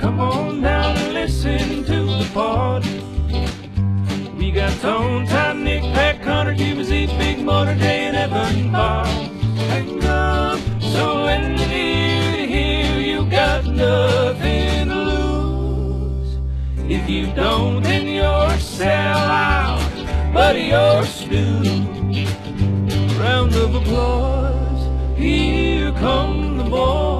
Come on down and listen to the party. We got Tone, Time, Nick, Pat, Connor, Cuba, Z, Big Motor, Jay, and Evan. Hang on, so when you hear, you got nothing to lose. If you don't, then you're sell out, buddy, you're stew. Round of applause, here come the boys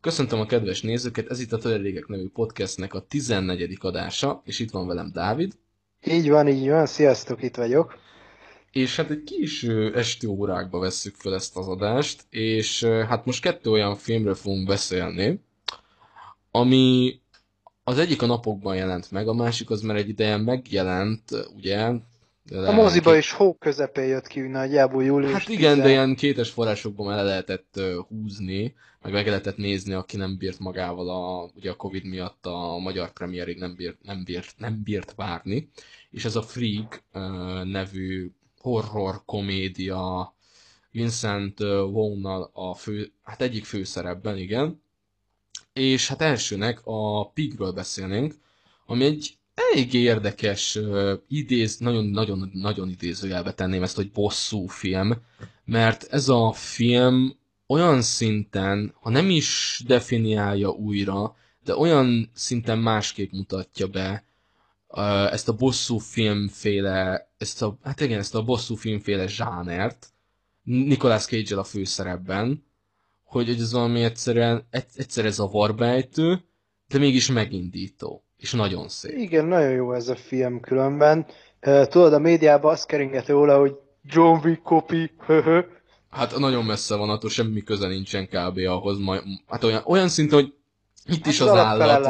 Köszöntöm a kedves nézőket, ez itt a Törelégek nevű podcastnek a 14. adása, és itt van velem Dávid, Így van, így van, sziasztok, itt vagyok. és hát egy kis esti órákba vesszük fel ezt az adást, és hát most kettő olyan filmről fogunk beszélni, ami az egyik a napokban jelent meg, a másik az már egy ideje megjelent, ugye? A moziba is hó közepén jött ki, nagyjából július Hát igen, 10. de ilyen kétes forrásokban el lehetett húzni, meg meg lehetett nézni, aki nem bírt magával a, ugye a Covid miatt a magyar premierig nem bírt, nem bírt, nem bírt várni. És ez a Freak ö, nevű horror komédia Vincent ö, Vaughn-nal a fő, hát egyik főszerepben, igen. És hát elsőnek a Pigről beszélnénk, ami egy elég érdekes, idéz, nagyon-nagyon-nagyon idézőjelbe tenném ezt, hogy bosszú film, mert ez a film olyan szinten, ha nem is definiálja újra, de olyan szinten másképp mutatja be ezt a bosszú filmféle, ezt a, hát igen, ezt a bosszú filmféle zsánert, Nicolas cage a főszerepben, hogy, hogy ez valami egyszerűen, egy- egyszerre zavarbejtő, de mégis megindító, és nagyon szép. Igen, nagyon jó ez a film különben. Tudod, a médiában azt keringeti róla, hogy John Wick copy, höhö. Hát nagyon messze van, attól semmi köze nincsen kb. ahhoz, majd, hát olyan, olyan szinten, hogy itt is Hát az állat,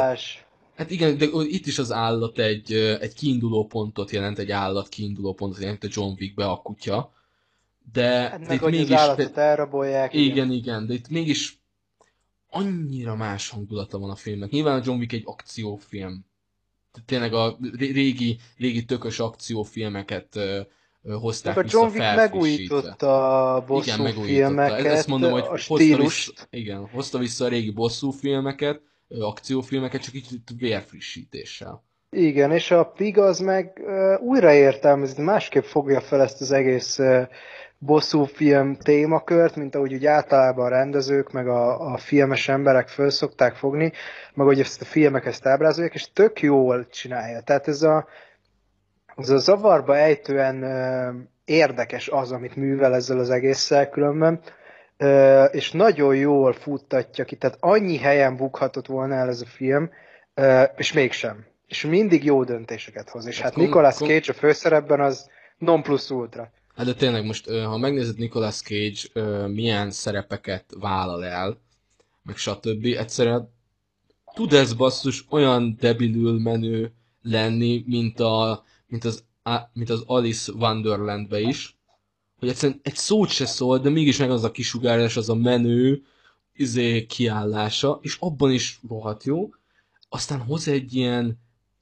hát igen, de itt is az állat egy, egy kiinduló pontot jelent, egy állat kiinduló pontot jelent a John Wickbe a kutya, de, Hát de meg, itt mégis, az állatot elrabolják. igen, igen, de itt mégis annyira más hangulata van a filmnek. Nyilván a John Wick egy akciófilm. Tehát Tényleg a ré- régi, régi tökös akciófilmeket ö, ö, hozták a vissza John Wick megújította a Igen, bosszú megújította. filmeket, Ezt mondom, hogy a hozta stílust. vissza, igen, hozta vissza a régi bosszú filmeket, akciófilmeket, csak így vérfrissítéssel. Igen, és a Pig az meg uh, újraértelmezi, másképp fogja fel ezt az egész uh, bosszú film témakört, mint ahogy úgy általában a rendezők, meg a, a filmes emberek föl szokták fogni, meg hogy ezt a filmek ezt ábrázolják, és tök jól csinálja. Tehát ez a, ez a zavarba ejtően uh, érdekes az, amit művel ezzel az egésszel különben, uh, és nagyon jól futtatja ki, tehát annyi helyen bukhatott volna el ez a film, uh, és mégsem. És mindig jó döntéseket hoz. És Hát hát Nicolas Cage a főszerepben az non plus ultra. Hát de tényleg most, ha megnézed Nicolas Cage milyen szerepeket vállal el, meg stb. Egyszerűen tud ez basszus olyan debilül menő lenni, mint, a, mint, az, mint az Alice Wonderlandbe is, hogy egyszerűen egy szót se szól, de mégis meg az a kisugárás, az a menő izé, kiállása, és abban is rohadt jó. Aztán hoz egy ilyen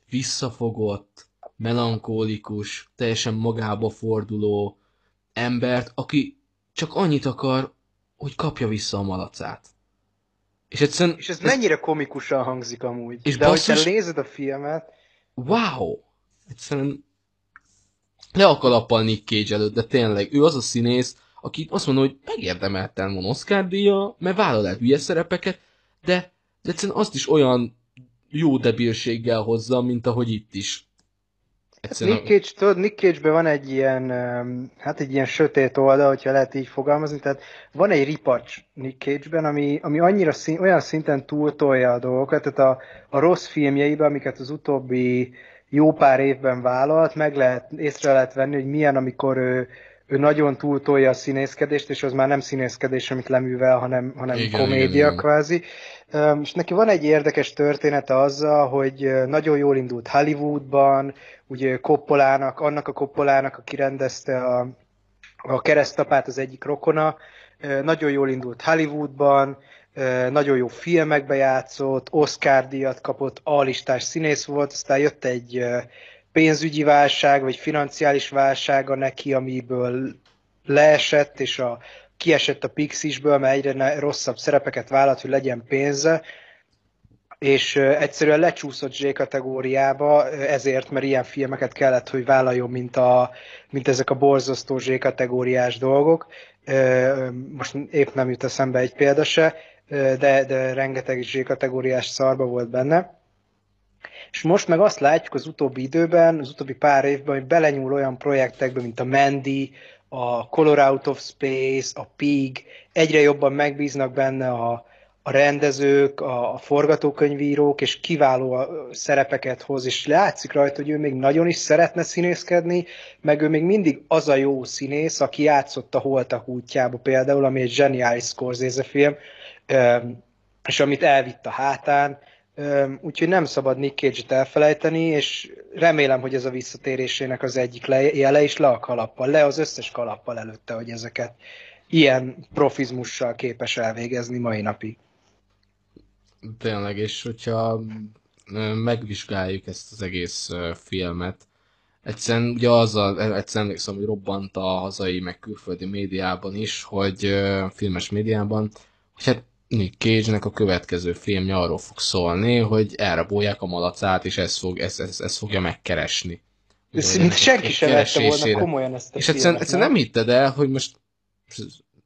visszafogott, melankólikus, teljesen magába forduló embert, aki csak annyit akar, hogy kapja vissza a malacát. És egyszerűen... És ez mennyire komikusan hangzik amúgy. És De basszus- hogyha nézed a filmet, Wow! Egyszerűen le a kalappal Nick Cage előtt, de tényleg, ő az a színész, aki azt mondja, hogy megérdemelten van Oscar díja, mert vállal el hülye szerepeket, de, de egyszerűen azt is olyan jó debilséggel hozza, mint ahogy itt is. Egyszerűen, Nick Cage, tudod, Nick Cage-ben van egy ilyen, hát egy ilyen sötét oldal, hogyha lehet így fogalmazni, tehát van egy ripacs Nick Cage-ben, ami, ami annyira szín, olyan szinten túltolja a dolgokat, tehát a, a rossz filmjeiben, amiket az utóbbi jó pár évben vállalt, meg lehet, észre lehet venni, hogy milyen, amikor ő, ő nagyon túltolja a színészkedést, és az már nem színészkedés, amit leművel, hanem, hanem Igen, komédia igen, igen, kvázi. És neki van egy érdekes története azzal, hogy nagyon jól indult Hollywoodban, ugye Koppolának, annak a Koppolának, aki rendezte a, a keresztapát, az egyik rokona, nagyon jól indult Hollywoodban, nagyon jó filmekbe játszott, Oscar díjat kapott, alistás színész volt, aztán jött egy pénzügyi válság, vagy financiális válsága neki, amiből leesett, és a, kiesett a Pixisből, mert egyre rosszabb szerepeket vállalt, hogy legyen pénze, és egyszerűen lecsúszott Z kategóriába, ezért, mert ilyen filmeket kellett, hogy vállaljon, mint, a, mint ezek a borzasztó Z kategóriás dolgok. Most épp nem jut eszembe egy példa se, de, de rengeteg Z kategóriás szarba volt benne. És most meg azt látjuk az utóbbi időben, az utóbbi pár évben, hogy belenyúl olyan projektekbe, mint a Mandy, a Color Out of Space, a Pig, egyre jobban megbíznak benne a, a rendezők, a, a forgatókönyvírók, és kiváló szerepeket hoz, és látszik rajta, hogy ő még nagyon is szeretne színészkedni, meg ő még mindig az a jó színész, aki játszott a Holtak útjába például, ami egy zseniális Scorsese film, és amit elvitt a hátán, úgyhogy nem szabad Nick Cage-et elfelejteni, és remélem, hogy ez a visszatérésének az egyik jele, és le a kalappal, le az összes kalappal előtte, hogy ezeket ilyen profizmussal képes elvégezni mai napig. Tényleg, és hogyha megvizsgáljuk ezt az egész filmet, egyszerűen ugye azzal, egyszerűen emlékszem, hogy robbant a hazai, meg külföldi médiában is, hogy filmes médiában, hogy hát Nick Cage-nek a következő filmje arról fog szólni, hogy elrabolják a malacát, és ez, fog, ez, ez, ez fogja megkeresni. Ez mint senki sem vette volna komolyan ezt a És egyszerűen, egyszerűen nem hitted el, hogy most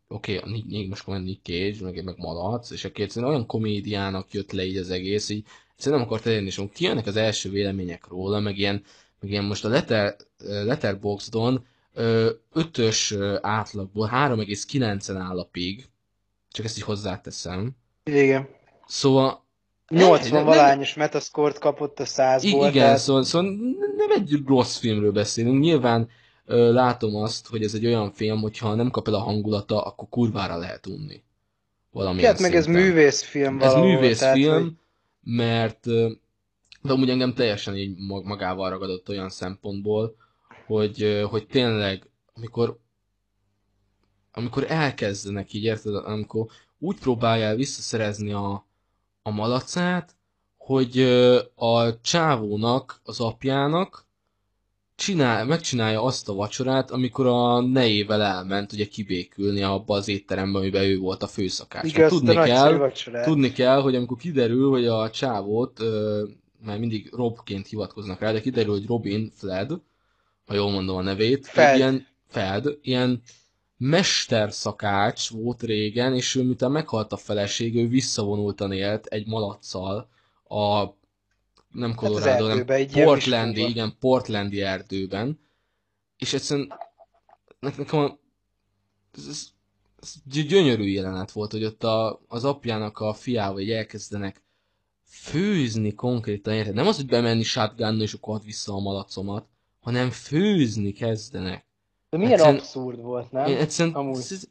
oké, okay, most komolyan Nick Cage, meg, meg malac, és akkor egyszerűen olyan komédiának jött le így az egész, így egyszerűen nem akart elérni, és kijönnek az első vélemények róla, meg ilyen, meg ilyen most a letter, Letterboxdon ötös átlagból 3,9-en áll a pig, csak ezt is hozzáteszem. Igen. Szóval 80 valányos metascore kapott a 100-ból. Igen, tehát... szóval, szóval nem egy rossz filmről beszélünk. Nyilván ö, látom azt, hogy ez egy olyan film, hogyha nem kap el a hangulata, akkor kurvára lehet unni. Valamilyen hát meg ez művészfilm Ez művészfilm, hogy... mert de amúgy engem teljesen így magával ragadott olyan szempontból, hogy, hogy tényleg, amikor amikor elkezdenek így, érted, amikor úgy próbálja visszaszerezni a, a malacát, hogy a csávónak, az apjának csinál, megcsinálja azt a vacsorát, amikor a nejével elment ugye kibékülni abba az étterembe, amiben ő volt a főszakás. Igaz, tudni, kell, tudni kell, hogy amikor kiderül, hogy a csávót, mert mindig Robként hivatkoznak rá, de kiderül, hogy Robin Fled, ha jól mondom a nevét, Feld. ilyen Feld, ilyen mesterszakács volt régen, és ő miután meghalt a feleség, ő visszavonultan élt egy malacsal a nem hát Colorado, hát hanem Portlandi, igen, Portlandi erdőben, és egyszerűen nekem a, ez, ez, ez gyönyörű jelenet volt, hogy ott a, az apjának a fiával így elkezdenek főzni konkrétan, érted? Nem az, hogy bemenni shotgun és akkor ad vissza a malacomat, hanem főzni kezdenek. De milyen egyszerűen, abszurd volt, nem? Én egyszerűen, Amúgy. Ez,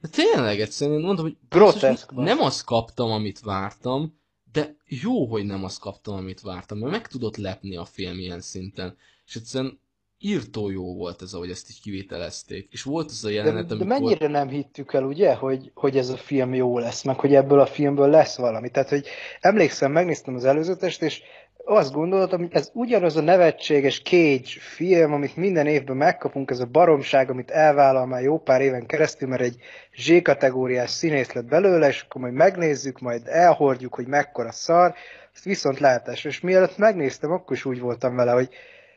de tényleg egyszerűen én mondom, hogy Groteszk nem azt kaptam, amit vártam, de jó, hogy nem azt kaptam, amit vártam, mert meg tudott lepni a film ilyen szinten. És egyszerűen írtó jó volt ez, ahogy ezt így kivételezték. És volt ez a jelenet, de, amikor... De mennyire nem hittük el, ugye, hogy, hogy ez a film jó lesz, meg hogy ebből a filmből lesz valami. Tehát, hogy emlékszem, megnéztem az előzetest, és azt gondoltam, hogy ez ugyanaz a nevetséges Cage film, amit minden évben megkapunk, ez a baromság, amit elvállal már jó pár éven keresztül, mert egy Z-kategóriás színész lett belőle, és akkor majd megnézzük, majd elhordjuk, hogy mekkora szar, ezt viszont látás. És mielőtt megnéztem, akkor is úgy voltam vele, hogy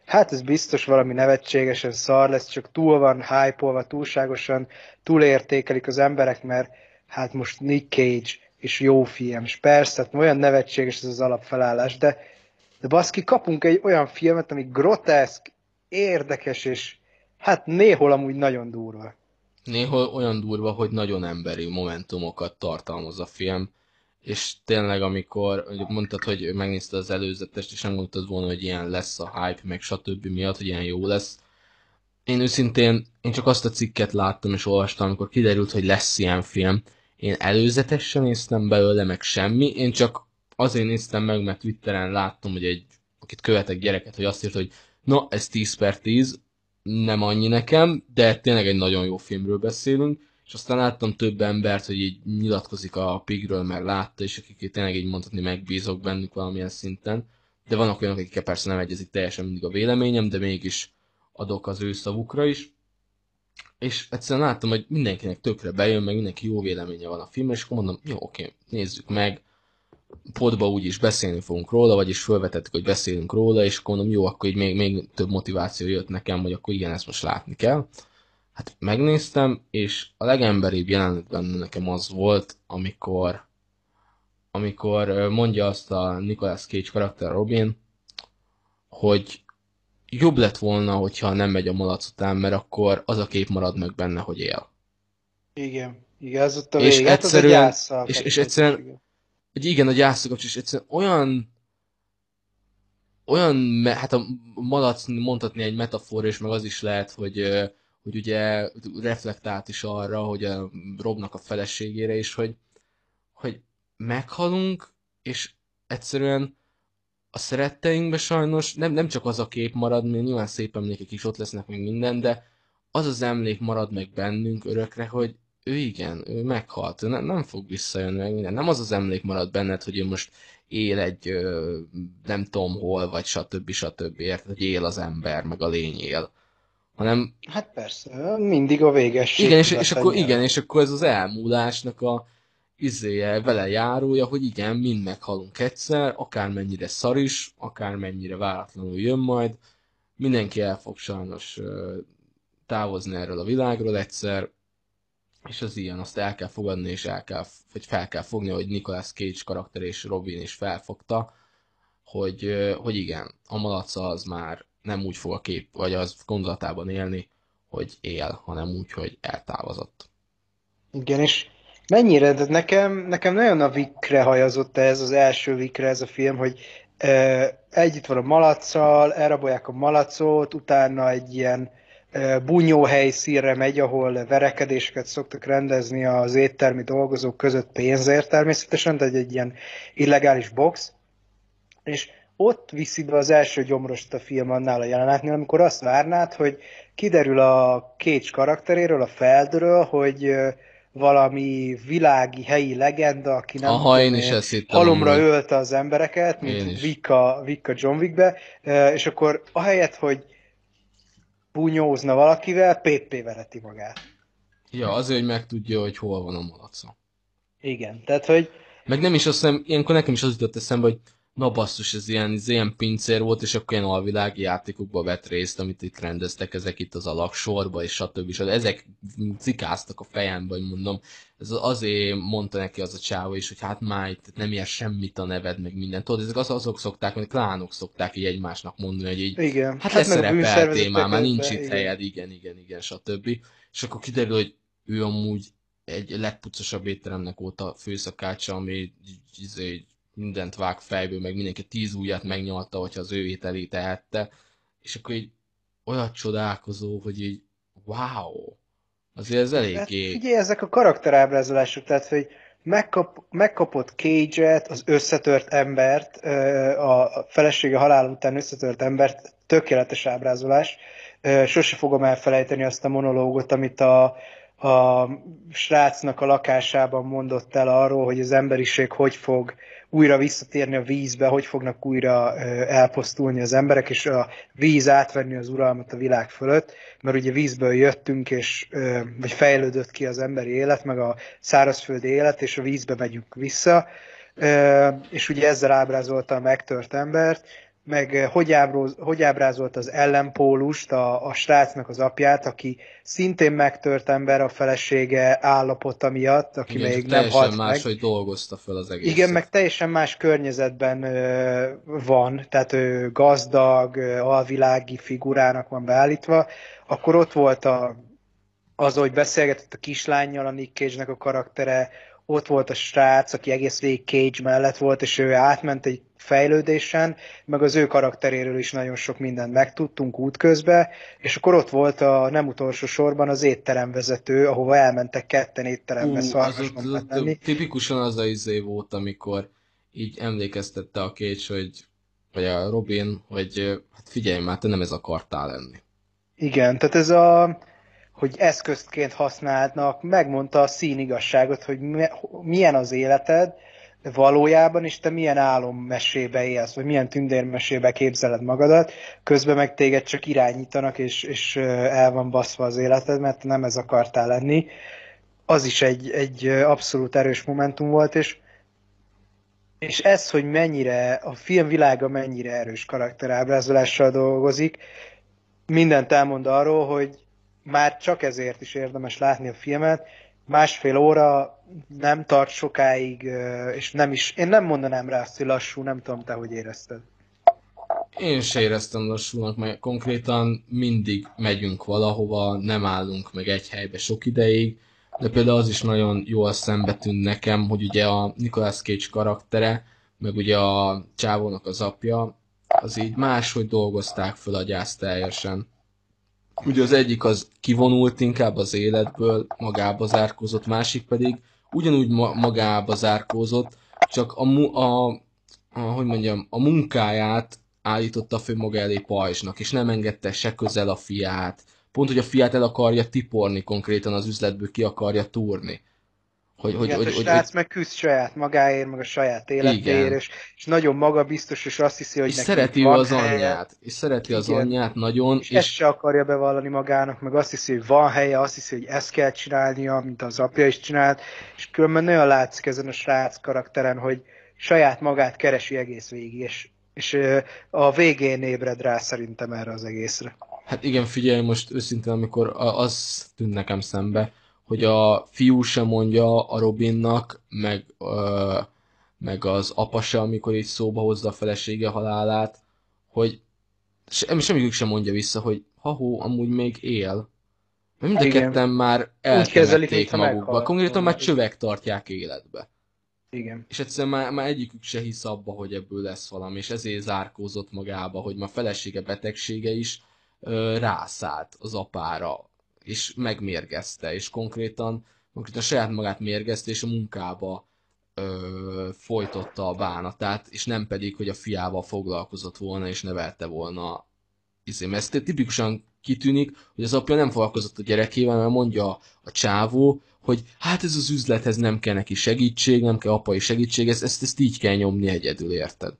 hát ez biztos valami nevetségesen szar lesz, csak túl van hype túlságosan túlértékelik az emberek, mert hát most Nick Cage és jó film, és persze, hát olyan nevetséges ez az alapfelállás, de de baszki, kapunk egy olyan filmet, ami groteszk, érdekes, és hát néhol amúgy nagyon durva. Néhol olyan durva, hogy nagyon emberi momentumokat tartalmaz a film, és tényleg amikor mondtad, hogy megnézted az előzetest, és nem mondtad volna, hogy ilyen lesz a hype, meg stb. miatt, hogy ilyen jó lesz. Én őszintén, én csak azt a cikket láttam és olvastam, amikor kiderült, hogy lesz ilyen film. Én előzetesen néztem belőle, meg semmi, én csak azért néztem meg, mert Twitteren láttam, hogy egy, akit követek gyereket, hogy azt írt, hogy na, ez 10 per 10, nem annyi nekem, de tényleg egy nagyon jó filmről beszélünk, és aztán láttam több embert, hogy így nyilatkozik a Pigről, mert látta, és akik tényleg így mondhatni megbízok bennük valamilyen szinten. De vannak olyanok, akikkel persze nem egyezik teljesen mindig a véleményem, de mégis adok az ő szavukra is. És egyszerűen láttam, hogy mindenkinek tökre bejön, meg mindenki jó véleménye van a filmről, és akkor mondom, jó, oké, nézzük meg, podba úgyis beszélni fogunk róla, vagyis felvetettük, hogy beszélünk róla, és akkor mondom, jó, akkor így még, még több motiváció jött nekem, hogy akkor igen, ezt most látni kell. Hát megnéztem, és a legemberibb jelenet benne nekem az volt, amikor amikor mondja azt a Nicolas Cage karakter Robin, hogy jobb lett volna, hogyha nem megy a malac után, mert akkor az a kép marad meg benne, hogy él. Igen, igen, ez ott a és vége. Hát az egy egyszerűen, és, és egyszerűen. Hogy igen, a gyászok és egyszerűen olyan olyan, hát a malac mondhatni egy metafor, és meg az is lehet, hogy, hogy ugye reflektált is arra, hogy a Robnak a feleségére is, hogy, hogy meghalunk, és egyszerűen a szeretteinkbe sajnos nem, nem csak az a kép marad, mert nyilván szép emlékek is ott lesznek, meg minden, de az az emlék marad meg bennünk örökre, hogy ő igen, ő meghalt, ő ne, nem fog visszajönni meg minden. Nem az az emlék marad benned, hogy ő most él egy ö, nem tudom hol, vagy stb. stb. Érted, hogy él az ember, meg a lény él. Hanem Hát persze, mindig a végesség. igen, és, és akkor igen, és akkor ez az elmúlásnak a izéje, vele járója, hogy igen, mind meghalunk egyszer, akármennyire szar is, akármennyire váratlanul jön majd, mindenki el fog sajnos távozni erről a világról egyszer, és az ilyen, azt el kell fogadni, és el kell, vagy fel kell fogni, hogy Nicolas Cage karakter és Robin is felfogta, hogy, hogy igen, a malaca az már nem úgy fog a kép, vagy az gondolatában élni, hogy él, hanem úgy, hogy eltávozott. Igen, és mennyire, de nekem, nekem nagyon a Vikre hajazott ez, az első Vikre ez a film, hogy uh, együtt van a malacsal, elrabolják a malacot, utána egy ilyen bunyóhely szírre megy, ahol verekedéseket szoktak rendezni az éttermi dolgozók között pénzért természetesen, tehát egy ilyen illegális box, és ott viszi be az első gyomrost a film annál a jelenetnél, amikor azt várnád, hogy kiderül a Cage karakteréről, a Feldről, hogy valami világi helyi legenda, aki nem Aha, én tudom is én, ezt hittem. halomra ölte az embereket, mint is. Vic a, Vic a John Wickbe, és akkor ahelyett, hogy bunyózna valakivel, PP vereti magát. Ja, azért, hogy megtudja, hogy hol van a malaca. Igen, tehát, hogy Meg nem is azt hiszem, ilyenkor nekem is az jutott eszembe, hogy na basszus, ez ilyen, ez ilyen pincér volt, és akkor ilyen alvilági játékokba vett részt, amit itt rendeztek, ezek itt az alaksorba, és stb. stb. Ezek cikáztak a fejembe, hogy mondom, ez azért mondta neki az a csáva is, hogy hát már itt nem ér semmit a neved, meg mindent. Tudod, ezek az, azok szokták, vagy klánok szokták így egymásnak mondani, hogy így, igen. Hát, meg a leszerepeltél már, már nincs itt igen. helyed, igen, igen, igen, stb. És akkor kiderül, hogy ő amúgy egy legpucosabb étteremnek volt a főszakácsa, ami így- mindent vág fejből, meg mindenki tíz ujját megnyalta, hogyha az ő ételét tehette. És akkor így olyat csodálkozó, hogy így wow, azért ez Hát eléggé... figyelj, ezek a karakterábrázolások, tehát, hogy megkap, megkapott Cage-et, az összetört embert, a felesége halála után összetört embert, tökéletes ábrázolás. Sose fogom elfelejteni azt a monológot, amit a, a srácnak a lakásában mondott el arról, hogy az emberiség hogy fog újra visszatérni a vízbe, hogy fognak újra elpusztulni az emberek, és a víz átvenni az uralmat a világ fölött, mert ugye vízből jöttünk, és, vagy fejlődött ki az emberi élet, meg a szárazföldi élet, és a vízbe megyünk vissza, és ugye ezzel ábrázolta a megtört embert, meg ö, hogy, ábroz, hogy ábrázolta az ellenpólust, a, a srácnak az apját, aki szintén megtört ember a felesége állapota miatt, aki Igen, még nem halt más, meg. hogy dolgozta fel az egészet. Igen, meg teljesen más környezetben ö, van, tehát ő gazdag, ö, alvilági figurának van beállítva, akkor ott volt a, az, hogy beszélgetett a kislányjal, a Nick Cage-nek a karaktere, ott volt a srác, aki egész végig Cage mellett volt, és ő átment egy fejlődésen, meg az ő karakteréről is nagyon sok mindent megtudtunk útközben, és akkor ott volt a nem utolsó sorban az étteremvezető, ahova elmentek ketten étterembe ott, tenni. tipikusan az a izé volt, amikor így emlékeztette a Cage, hogy vagy a Robin, hogy hát figyelj már, te nem ez akartál lenni. Igen, tehát ez a hogy eszköztként használnak, megmondta a színigazságot, hogy milyen az életed, valójában is te milyen álommesébe élsz, vagy milyen tündérmesébe képzeled magadat, közben meg téged csak irányítanak, és, és el van baszva az életed, mert nem ez akartál lenni. Az is egy, egy abszolút erős momentum volt, és és ez, hogy mennyire, a film világa mennyire erős karakterábrázolással dolgozik, mindent elmond arról, hogy már csak ezért is érdemes látni a filmet, másfél óra nem tart sokáig, és nem is, én nem mondanám rá azt, hogy lassú, nem tudom, te hogy érezted. Én se éreztem lassúnak, mert konkrétan mindig megyünk valahova, nem állunk meg egy helybe sok ideig, de például az is nagyon jól szembetűnt nekem, hogy ugye a Nicolas Cage karaktere, meg ugye a csávónak az apja, az így máshogy dolgozták föl a gyászt teljesen. Ugye az egyik az kivonult inkább az életből, magába zárkózott, másik pedig ugyanúgy ma- magába zárkózott, csak a, mu- a, a, hogy mondjam, a munkáját állította fő maga elé pajzsnak, és nem engedte se közel a fiát. Pont, hogy a fiát el akarja tiporni konkrétan az üzletből, ki akarja túrni. Hogy, hogy, Igen, hogy, a srác hogy, meg küzd saját magáért, meg a saját életéért, és, és nagyon magabiztos, és azt hiszi, hogy és szereti van az helye. anyját, és szereti Igen. az anyját nagyon. És, és ezt se akarja bevallani magának, meg azt hiszi, hogy van helye, azt hiszi, hogy ezt kell csinálnia, mint az apja is csinált, és különben nagyon látszik ezen a srác karakteren, hogy saját magát keresi egész végig, és, és a végén ébred rá szerintem erre az egészre. Hát igen, figyelj, most őszintén, amikor az tűnt nekem szembe, hogy a fiú sem mondja a Robinnak, meg, ö, meg az apa se, amikor így szóba hozza a felesége halálát, hogy semmi, semmikük sem mondja vissza, hogy ha-hó, amúgy még él. Mind a ketten már eltemették magukba. Konkrétan már csövek tartják életbe. Igen. És egyszerűen már, már egyikük se hisz abba, hogy ebből lesz valami, és ezért zárkózott magába, hogy ma felesége betegsége is ö, rászállt az apára, és megmérgezte, és konkrétan, konkrétan saját magát mérgezte, és a munkába ö, folytotta a bánatát, és nem pedig, hogy a fiával foglalkozott volna, és nevelte volna izé, mert ez tipikusan kitűnik, hogy az apja nem foglalkozott a gyerekével, mert mondja a csávó, hogy hát ez az üzlethez nem kell neki segítség, nem kell apai segítség, ezt, ezt, ezt így kell nyomni egyedül, érted?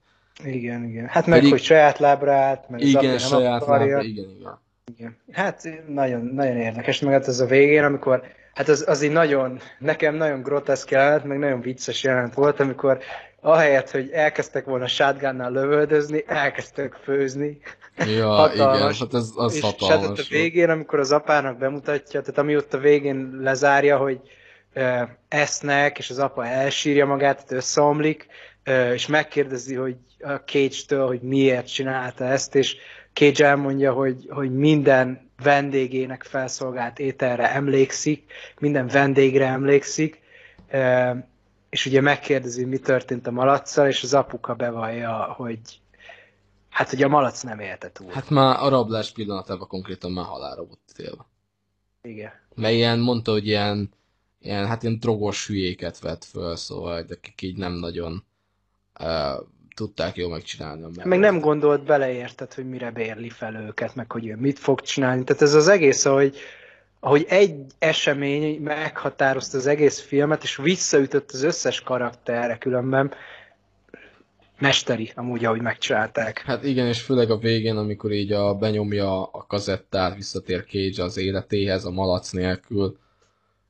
Igen, igen. Hát meg, Pedig, hogy saját lábra állt, meg igen, az saját lábra, igen, igen. Igen. Hát nagyon, nagyon érdekes, meg hát ez a végén, amikor, hát az, az így nagyon, nekem nagyon groteszk jelent, meg nagyon vicces jelent volt, amikor ahelyett, hogy elkezdtek volna shotgunnal lövöldözni, elkezdtek főzni. Ja, hatalmas. igen, hát ez az és hatalmas. És hát a végén, amikor az apának bemutatja, tehát ami ott a végén lezárja, hogy uh, esznek, és az apa elsírja magát, tehát összeomlik, uh, és megkérdezi, hogy a Cage-től, hogy miért csinálta ezt, és Cage elmondja, hogy, hogy minden vendégének felszolgált ételre emlékszik, minden vendégre emlékszik, és ugye megkérdezi, mi történt a malacsal, és az apuka bevallja, hogy hát ugye a malac nem élte túl. Hát már a rablás pillanatában konkrétan már halára volt ítélve. Igen. Mert ilyen, mondta, hogy ilyen, ilyen, hát ilyen drogos hülyéket vett föl, szóval, akik így nem nagyon uh, tudták jól megcsinálni. A meg nem gondolt beleérted, hogy mire bérli fel őket, meg hogy ő mit fog csinálni. Tehát ez az egész, ahogy, ahogy egy esemény meghatározta az egész filmet, és visszaütött az összes karakterre különben, mesteri, amúgy, ahogy megcsinálták. Hát igen, és főleg a végén, amikor így a, benyomja a kazettát, visszatér Cage az életéhez, a malac nélkül,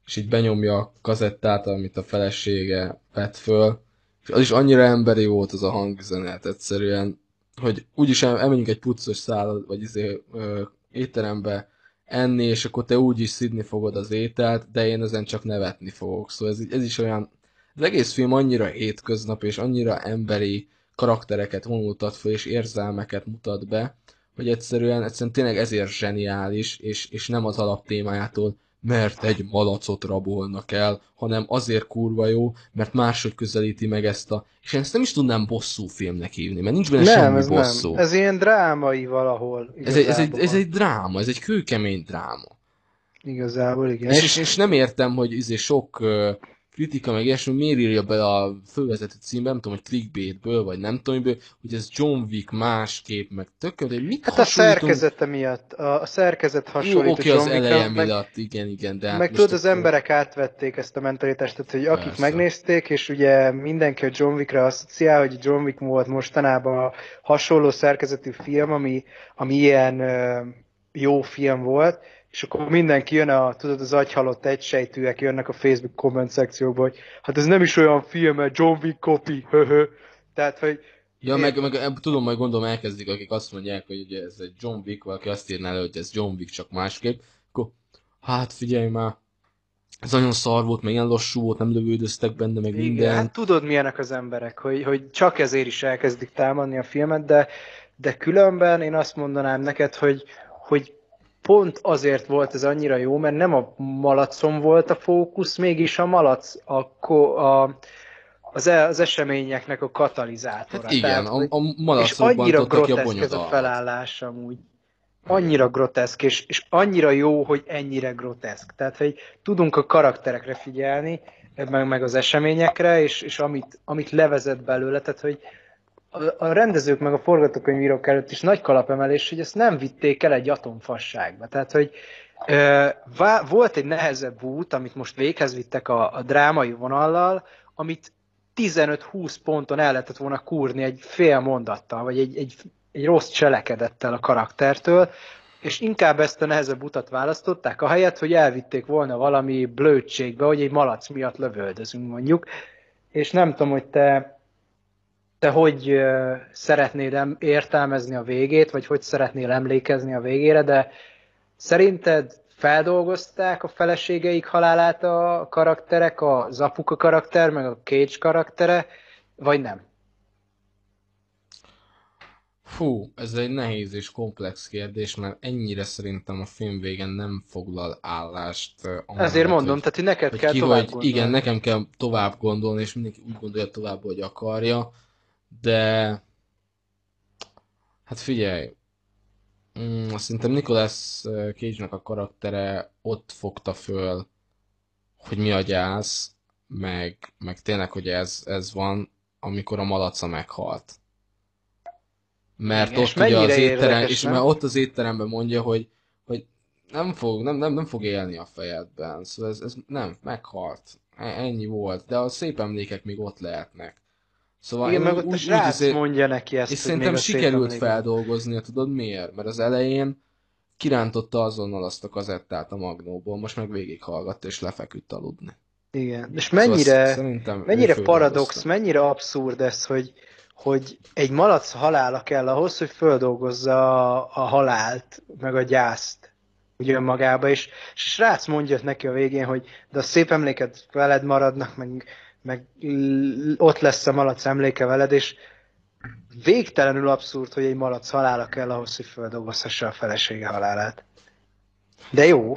és így benyomja a kazettát, amit a felesége vett föl, és az is annyira emberi volt az a hangüzenet egyszerűen, hogy úgyis elmenjünk egy puccos szállal, vagy izé, ö, étterembe enni, és akkor te úgyis szidni fogod az ételt, de én ezen csak nevetni fogok. Szóval ez, ez is olyan, az egész film annyira hétköznap, és annyira emberi karaktereket vonultat fel, és érzelmeket mutat be, hogy egyszerűen, egyszerűen tényleg ezért zseniális, és, és nem az alaptémájától mert egy malacot rabolnak el, hanem azért kurva jó, mert máshogy közelíti meg ezt a... És én ezt nem is tudnám bosszú filmnek hívni, mert nincs benne nem, semmi ez bosszú. Nem. Ez ilyen drámai valahol. Ez egy, ez, egy, ez egy dráma, ez egy kőkemény dráma. Igazából, igen. És, és, és nem értem, hogy izé sok kritika, meg ilyesmi, miért írja be a fővezető címben, nem tudom, hogy clickbaitből, vagy nem tudom, hogy, hogy ez John Wick másképp, meg tököl, mit Hát a szerkezete miatt, a, a szerkezet hasonlít Jó, oké, az eleje meg, miatt, igen, igen, de hát Meg tudod, az emberek átvették ezt a mentalitást, tehát, hogy akik Persze. megnézték, és ugye mindenki a John Wickre asszociál, hogy John Wick volt mostanában a hasonló szerkezetű film, ami, ami ilyen jó film volt, és akkor mindenki jön a, tudod, az agyhalott egysejtűek jönnek a Facebook komment szekcióba, hogy hát ez nem is olyan film, mert John Wick copy, höhö. Tehát, hogy Ja, én... meg, meg, tudom, majd gondolom elkezdik, akik azt mondják, hogy ugye ez egy John Wick, valaki azt írná elő, hogy ez John Wick csak másképp, akkor hát figyelj már, ez nagyon szar volt, meg ilyen lassú volt, nem lövődöztek benne, meg Igen, minden. Hát tudod milyenek az emberek, hogy, hogy csak ezért is elkezdik támadni a filmet, de, de különben én azt mondanám neked, hogy, hogy pont azért volt ez annyira jó, mert nem a malacon volt a fókusz, mégis a malac a, a, az, e, az eseményeknek a katalizátora. Hát igen, Tehát, a, a malacokban És annyira groteszk ez a felállás amúgy. Annyira groteszk, és, és annyira jó, hogy ennyire groteszk. Tehát, hogy tudunk a karakterekre figyelni, meg, meg az eseményekre, és, és amit, amit levezet belőle, tehát, hogy a, rendezők meg a forgatókönyvírók előtt is nagy kalapemelés, hogy ezt nem vitték el egy atomfasságba. Tehát, hogy ö, vá, volt egy nehezebb út, amit most véghez vittek a, a drámai vonallal, amit 15-20 ponton el lehetett volna kúrni egy fél mondattal, vagy egy, egy, egy rossz cselekedettel a karaktertől, és inkább ezt a nehezebb utat választották, ahelyett, hogy elvitték volna valami blödségbe, hogy egy malac miatt lövöldözünk mondjuk, és nem tudom, hogy te te hogy szeretnéd értelmezni a végét, vagy hogy szeretnél emlékezni a végére, de szerinted feldolgozták a feleségeik halálát a karakterek, a Zapuka karakter, meg a Cage karaktere, vagy nem? Fú, ez egy nehéz és komplex kérdés, mert ennyire szerintem a film végén nem foglal állást. Amellett, Ezért mondom, hogy, tehát hogy neked hogy kell ki, tovább hogy, gondolni. Igen, nekem kell tovább gondolni, és mindenki úgy gondolja tovább, hogy akarja de hát figyelj, mm, szerintem Nicolas cage a karaktere ott fogta föl, hogy mi a gyász, meg, meg tényleg, hogy ez, ez van, amikor a malaca meghalt. Mert Igen, ott ugye az étterem, és mert ott az étteremben mondja, hogy, hogy nem fog, nem, nem, nem fog élni a fejedben. Szóval ez, ez nem, meghalt. E, ennyi volt. De a szép emlékek még ott lehetnek. Szóval Igen, meg ott a srác úgy, mondja neki ezt. És szerintem sikerült feldolgoznia, tudod miért? Mert az elején kirántotta azonnal azt a kazettát a magnóból, most meg végighallgatta és lefeküdt aludni. Igen, és mennyire, szóval mennyire paradox, mennyire abszurd ez, hogy, hogy egy malac halála kell ahhoz, hogy földolgozza a, a halált, meg a gyászt ugye magába, és, és srác mondja neki a végén, hogy de a szép emléket veled maradnak, meg meg ott lesz a malac emléke veled, és végtelenül abszurd, hogy egy malac halála kell ahhoz, hogy feldolgozhassa a felesége halálát. De jó.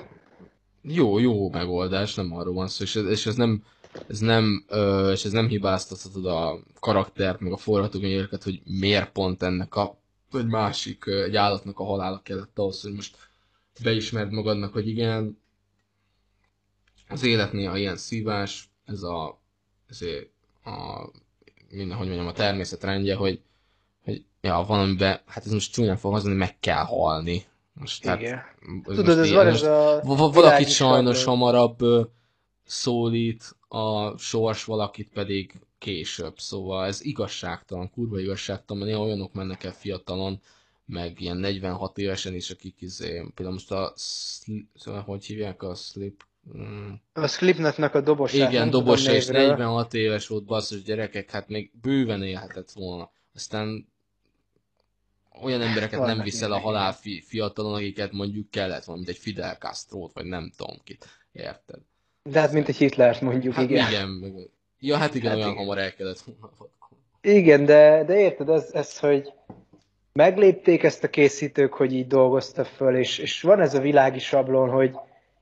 Jó, jó megoldás, nem arról van szó, és ez, és ez nem, ez nem, ö, és ez nem hibáztathatod a karaktert, meg a forgatókönyveket, hogy miért pont ennek a, egy másik, egy állatnak a halála kellett ahhoz, hogy most beismerd magadnak, hogy igen, az élet néha ilyen szívás, ez a ezért a, minden, hogy mondjam, a természet rendje, hogy, hogy ja, valamiben, hát ez most csúnyán fog hozni, meg kell halni. Most, Igen. Tehát, Tudod, ez van ez a... Valakit sajnos hamarabb szólít a sors, valakit pedig később. Szóval ez igazságtalan, kurva igazságtalan, mert néha olyanok mennek el fiatalon, meg ilyen 46 évesen is, akik izé, például most a, szóval, hogy hívják a Slip Mm. A Slipnotnak a dobos. Igen, dobos és 46 éves volt basszus gyerekek, hát még bőven élhetett volna. Aztán olyan embereket Van nem viszel a halál fi, fiatalon, akiket mondjuk kellett volna, mint egy Fidel castro vagy nem tudom kit. Érted? De hát mint egy Hitlert mondjuk, hát igen. igen. Ja, hát igen, hát olyan igen. hamar el kellett volna. Igen, de, de érted, ez, ez, hogy meglépték ezt a készítők, hogy így dolgozta föl, és, és van ez a világi sablon, hogy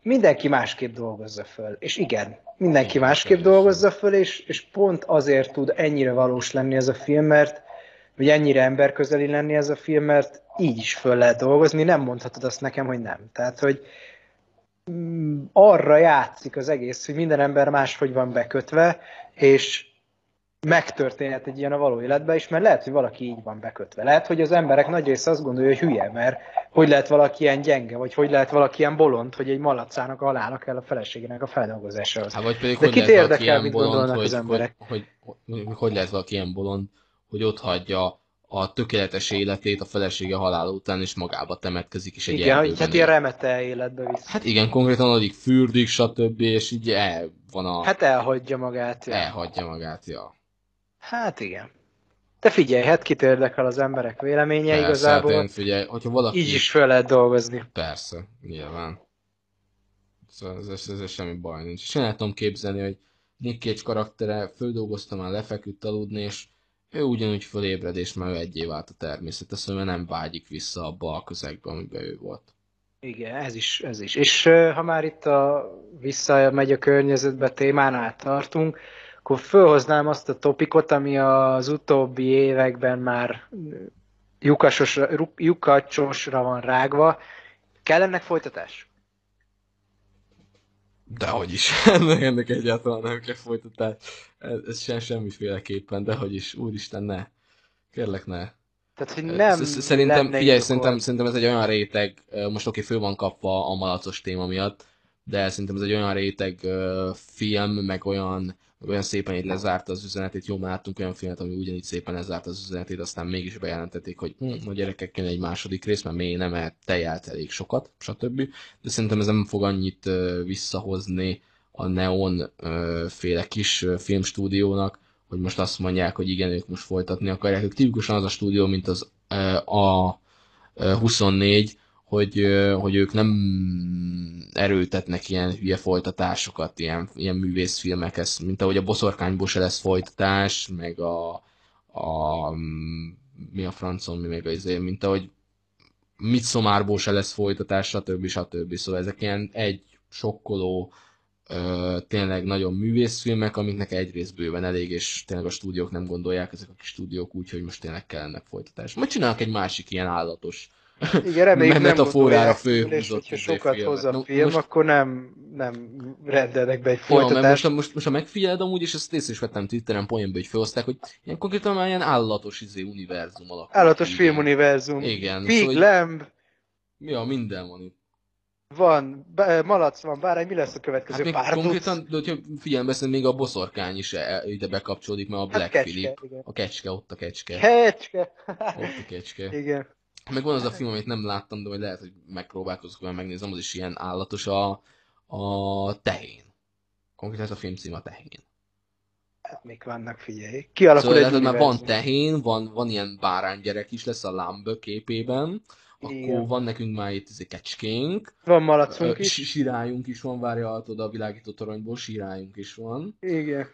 mindenki másképp dolgozza föl. És igen, mindenki másképp dolgozza föl, és, és pont azért tud ennyire valós lenni ez a film, mert vagy ennyire emberközeli lenni ez a film, mert így is föl lehet dolgozni, nem mondhatod azt nekem, hogy nem. Tehát, hogy mm, arra játszik az egész, hogy minden ember máshogy van bekötve, és megtörténhet egy ilyen a való életben is, mert lehet, hogy valaki így van bekötve. Lehet, hogy az emberek nagy része azt gondolja, hogy hülye, mert hogy lehet valaki ilyen gyenge, vagy hogy lehet valaki ilyen bolond, hogy egy malacának a halála kell a feleségének a feldolgozásához. Hát vagy pedig De hogy kit lehet érdekel, mit bolond, gondolnak hogy, az emberek? Hogy, hogy, hogy, hogy lehet valaki ilyen bolond, hogy ott hagyja a tökéletes életét a felesége halála után, és magába temetkezik, és egy Igen, erdőben hát ilyen remete életbe visz. Hát igen, konkrétan addig fürdik, stb. és így el van a... Hát elhagyja magát. Ja. elhagyja magát, ja. Hát igen. De figyelj, hát kit érdekel az emberek véleménye Persze, igazából. hát én figyelj, hogyha valaki... Így is fel lehet dolgozni. Persze, nyilván. Szóval ez, ez, ez semmi baj nincs. És én el tudom képzelni, hogy Nick Cage karaktere földolgozta már lefeküdt aludni, és ő ugyanúgy fölébred, és már ő egyé vált a természete, szóval nem vágyik vissza abba a közegbe, amiben ő volt. Igen, ez is, ez is. És ha már itt a visszamegy a környezetbe témánál tartunk, akkor fölhoznám azt a topikot, ami az utóbbi években már lyukasosra, lyukacsosra van rágva. Kell ennek folytatás? Dehogy is. ennek, ennek egyáltalán nem kell folytatás. Ez, ez sem semmiféleképpen, dehogy is. Úristen, ne. Kérlek, ne. Tehát, hogy nem Sz- Szerintem, figyelj, szerintem, szerintem ez egy olyan réteg, most oké, fő van kapva a malacos téma miatt, de szerintem ez egy olyan réteg film, meg olyan, olyan szépen így lezárta az üzenetét, jó, már láttunk olyan filmet, ami ugyanígy szépen lezárta az üzenetét, aztán mégis bejelentették, hogy hm, a gyerekek jön egy második rész, mert még nem, mert tejelt elég sokat, stb. De szerintem ez nem fog annyit visszahozni a Neon féle kis filmstúdiónak, hogy most azt mondják, hogy igen, ők most folytatni akarják. Ők tipikusan az a stúdió, mint az a ö, 24, hogy, hogy ők nem erőltetnek ilyen hülye folytatásokat, ilyen, ilyen művészfilmekhez, mint ahogy a Boszorkányból se lesz folytatás, meg a, a mi a francon, mi még az mint ahogy Midsommárból se lesz folytatás, stb. stb. Szóval ezek ilyen egy sokkoló, ö, tényleg nagyon művészfilmek, amiknek egyrészt bőven elég, és tényleg a stúdiók nem gondolják, ezek a kis stúdiók úgy, hogy most tényleg kellene folytatás. Majd csinálnak egy másik ilyen állatos Igen, reméljük nem metaforára főhúzott hogyha izé sokat hoz a No, film, most- akkor nem, nem rendelnek be egy Ja, mert most, folytatást. most, most, ha megfigyeled amúgy, és ezt észre is vettem Twitteren poénba, hogy felhozták, hogy ilyen konkrétan már ilyen állatos izé, univerzum alakul. Állatos ki, filmuniverzum. Igen, Pig, szóval- lemb, Ja, minden van itt. van, be- malac van, bárány, mi lesz a következő Hát pár konkrétan, de hogyha figyelembe veszem, még a boszorkány is e- ide bekapcsolódik, mert a Black kecske, Philip. igen. A kecske, ott a kecske. Kecske. Ott a kecske. Igen. Meg van az a film, amit nem láttam, de lehet, hogy megpróbálkozok vele megnézem, az is ilyen állatos a, a tehén. Konkrétan ez a film cím a tehén. Hát még vannak, figyelj. Kialakul Szóval egy látod, már van tehén, van, van ilyen báránygyerek is lesz a Lamb képében, akkor Igen. van nekünk már itt izé kecskénk, Van malacunk is. si- sirályunk is van, várja, tudod, a világító toronyból sirályunk is van. Igen.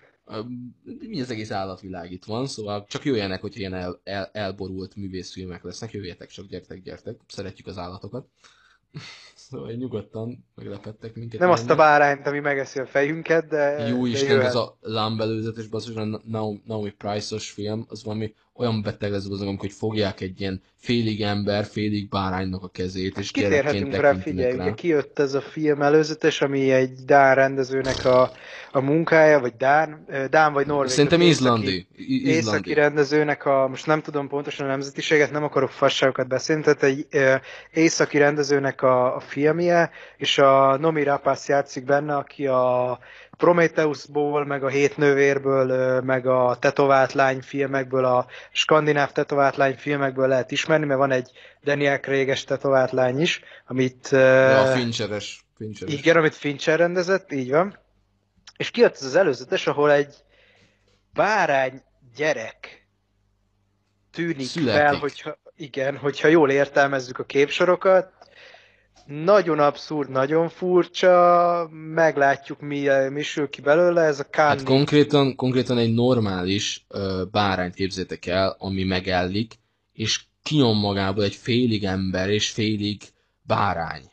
Mi az egész állatvilág itt van, szóval csak jöjjenek, hogy ilyen el, el, elborult művészfilmek lesznek, jöjjetek csak, gyertek, gyertek, szeretjük az állatokat. szóval nyugodtan meglepettek minket. Nem azt a bárányt, ami megeszi a fejünket, de... Jó de Isten, jöhet. ez a Lamb előzetes basszus, a Naomi Price-os film, az valami olyan beteg lesz azon, amikor fogják egy ilyen félig ember, félig báránynak a kezét, és gyerekként Kitérhetünk rá, figyelj, rá. ugye kijött ez a film előzetes, ami egy Dán rendezőnek a, a munkája, vagy Dán, Dán vagy Norvég. Szerintem izlandi. I- Északi izlandi. rendezőnek a, most nem tudom pontosan a nemzetiséget, nem akarok fasságokat beszélni, tehát egy északi rendezőnek a, a filmje, és a Nomi Rapace játszik benne, aki a Prometheusból, meg a Hét nővérből, ö, meg a Tetovált lány filmekből, a skandináv Tetovált lány filmekből lehet ismerni, mert van egy Daniel Craig-es Tetovált lány is, amit... Ja, a Fincheres. Fincheres. igen, amit Fincher rendezett, így van. És kijött ez az előzetes, ahol egy bárány gyerek tűnik Születik. fel, hogyha, igen, hogyha jól értelmezzük a képsorokat. Nagyon abszurd, nagyon furcsa, meglátjuk mi, mi sül ki belőle, ez a Cannes. Hát konkrétan, konkrétan egy normális ö, bárányt képzétek el, ami megellik, és kinyom magából egy félig ember és félig bárány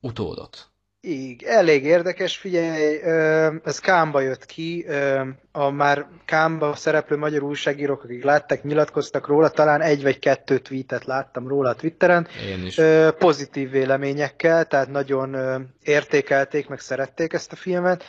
utódot. Így, elég érdekes, figyelj, ez Kámba jött ki, a már Kámba szereplő magyar újságírók, akik látták, nyilatkoztak róla, talán egy vagy kettő tweetet láttam róla a Twitteren, Én is. pozitív véleményekkel, tehát nagyon értékelték, meg szerették ezt a filmet,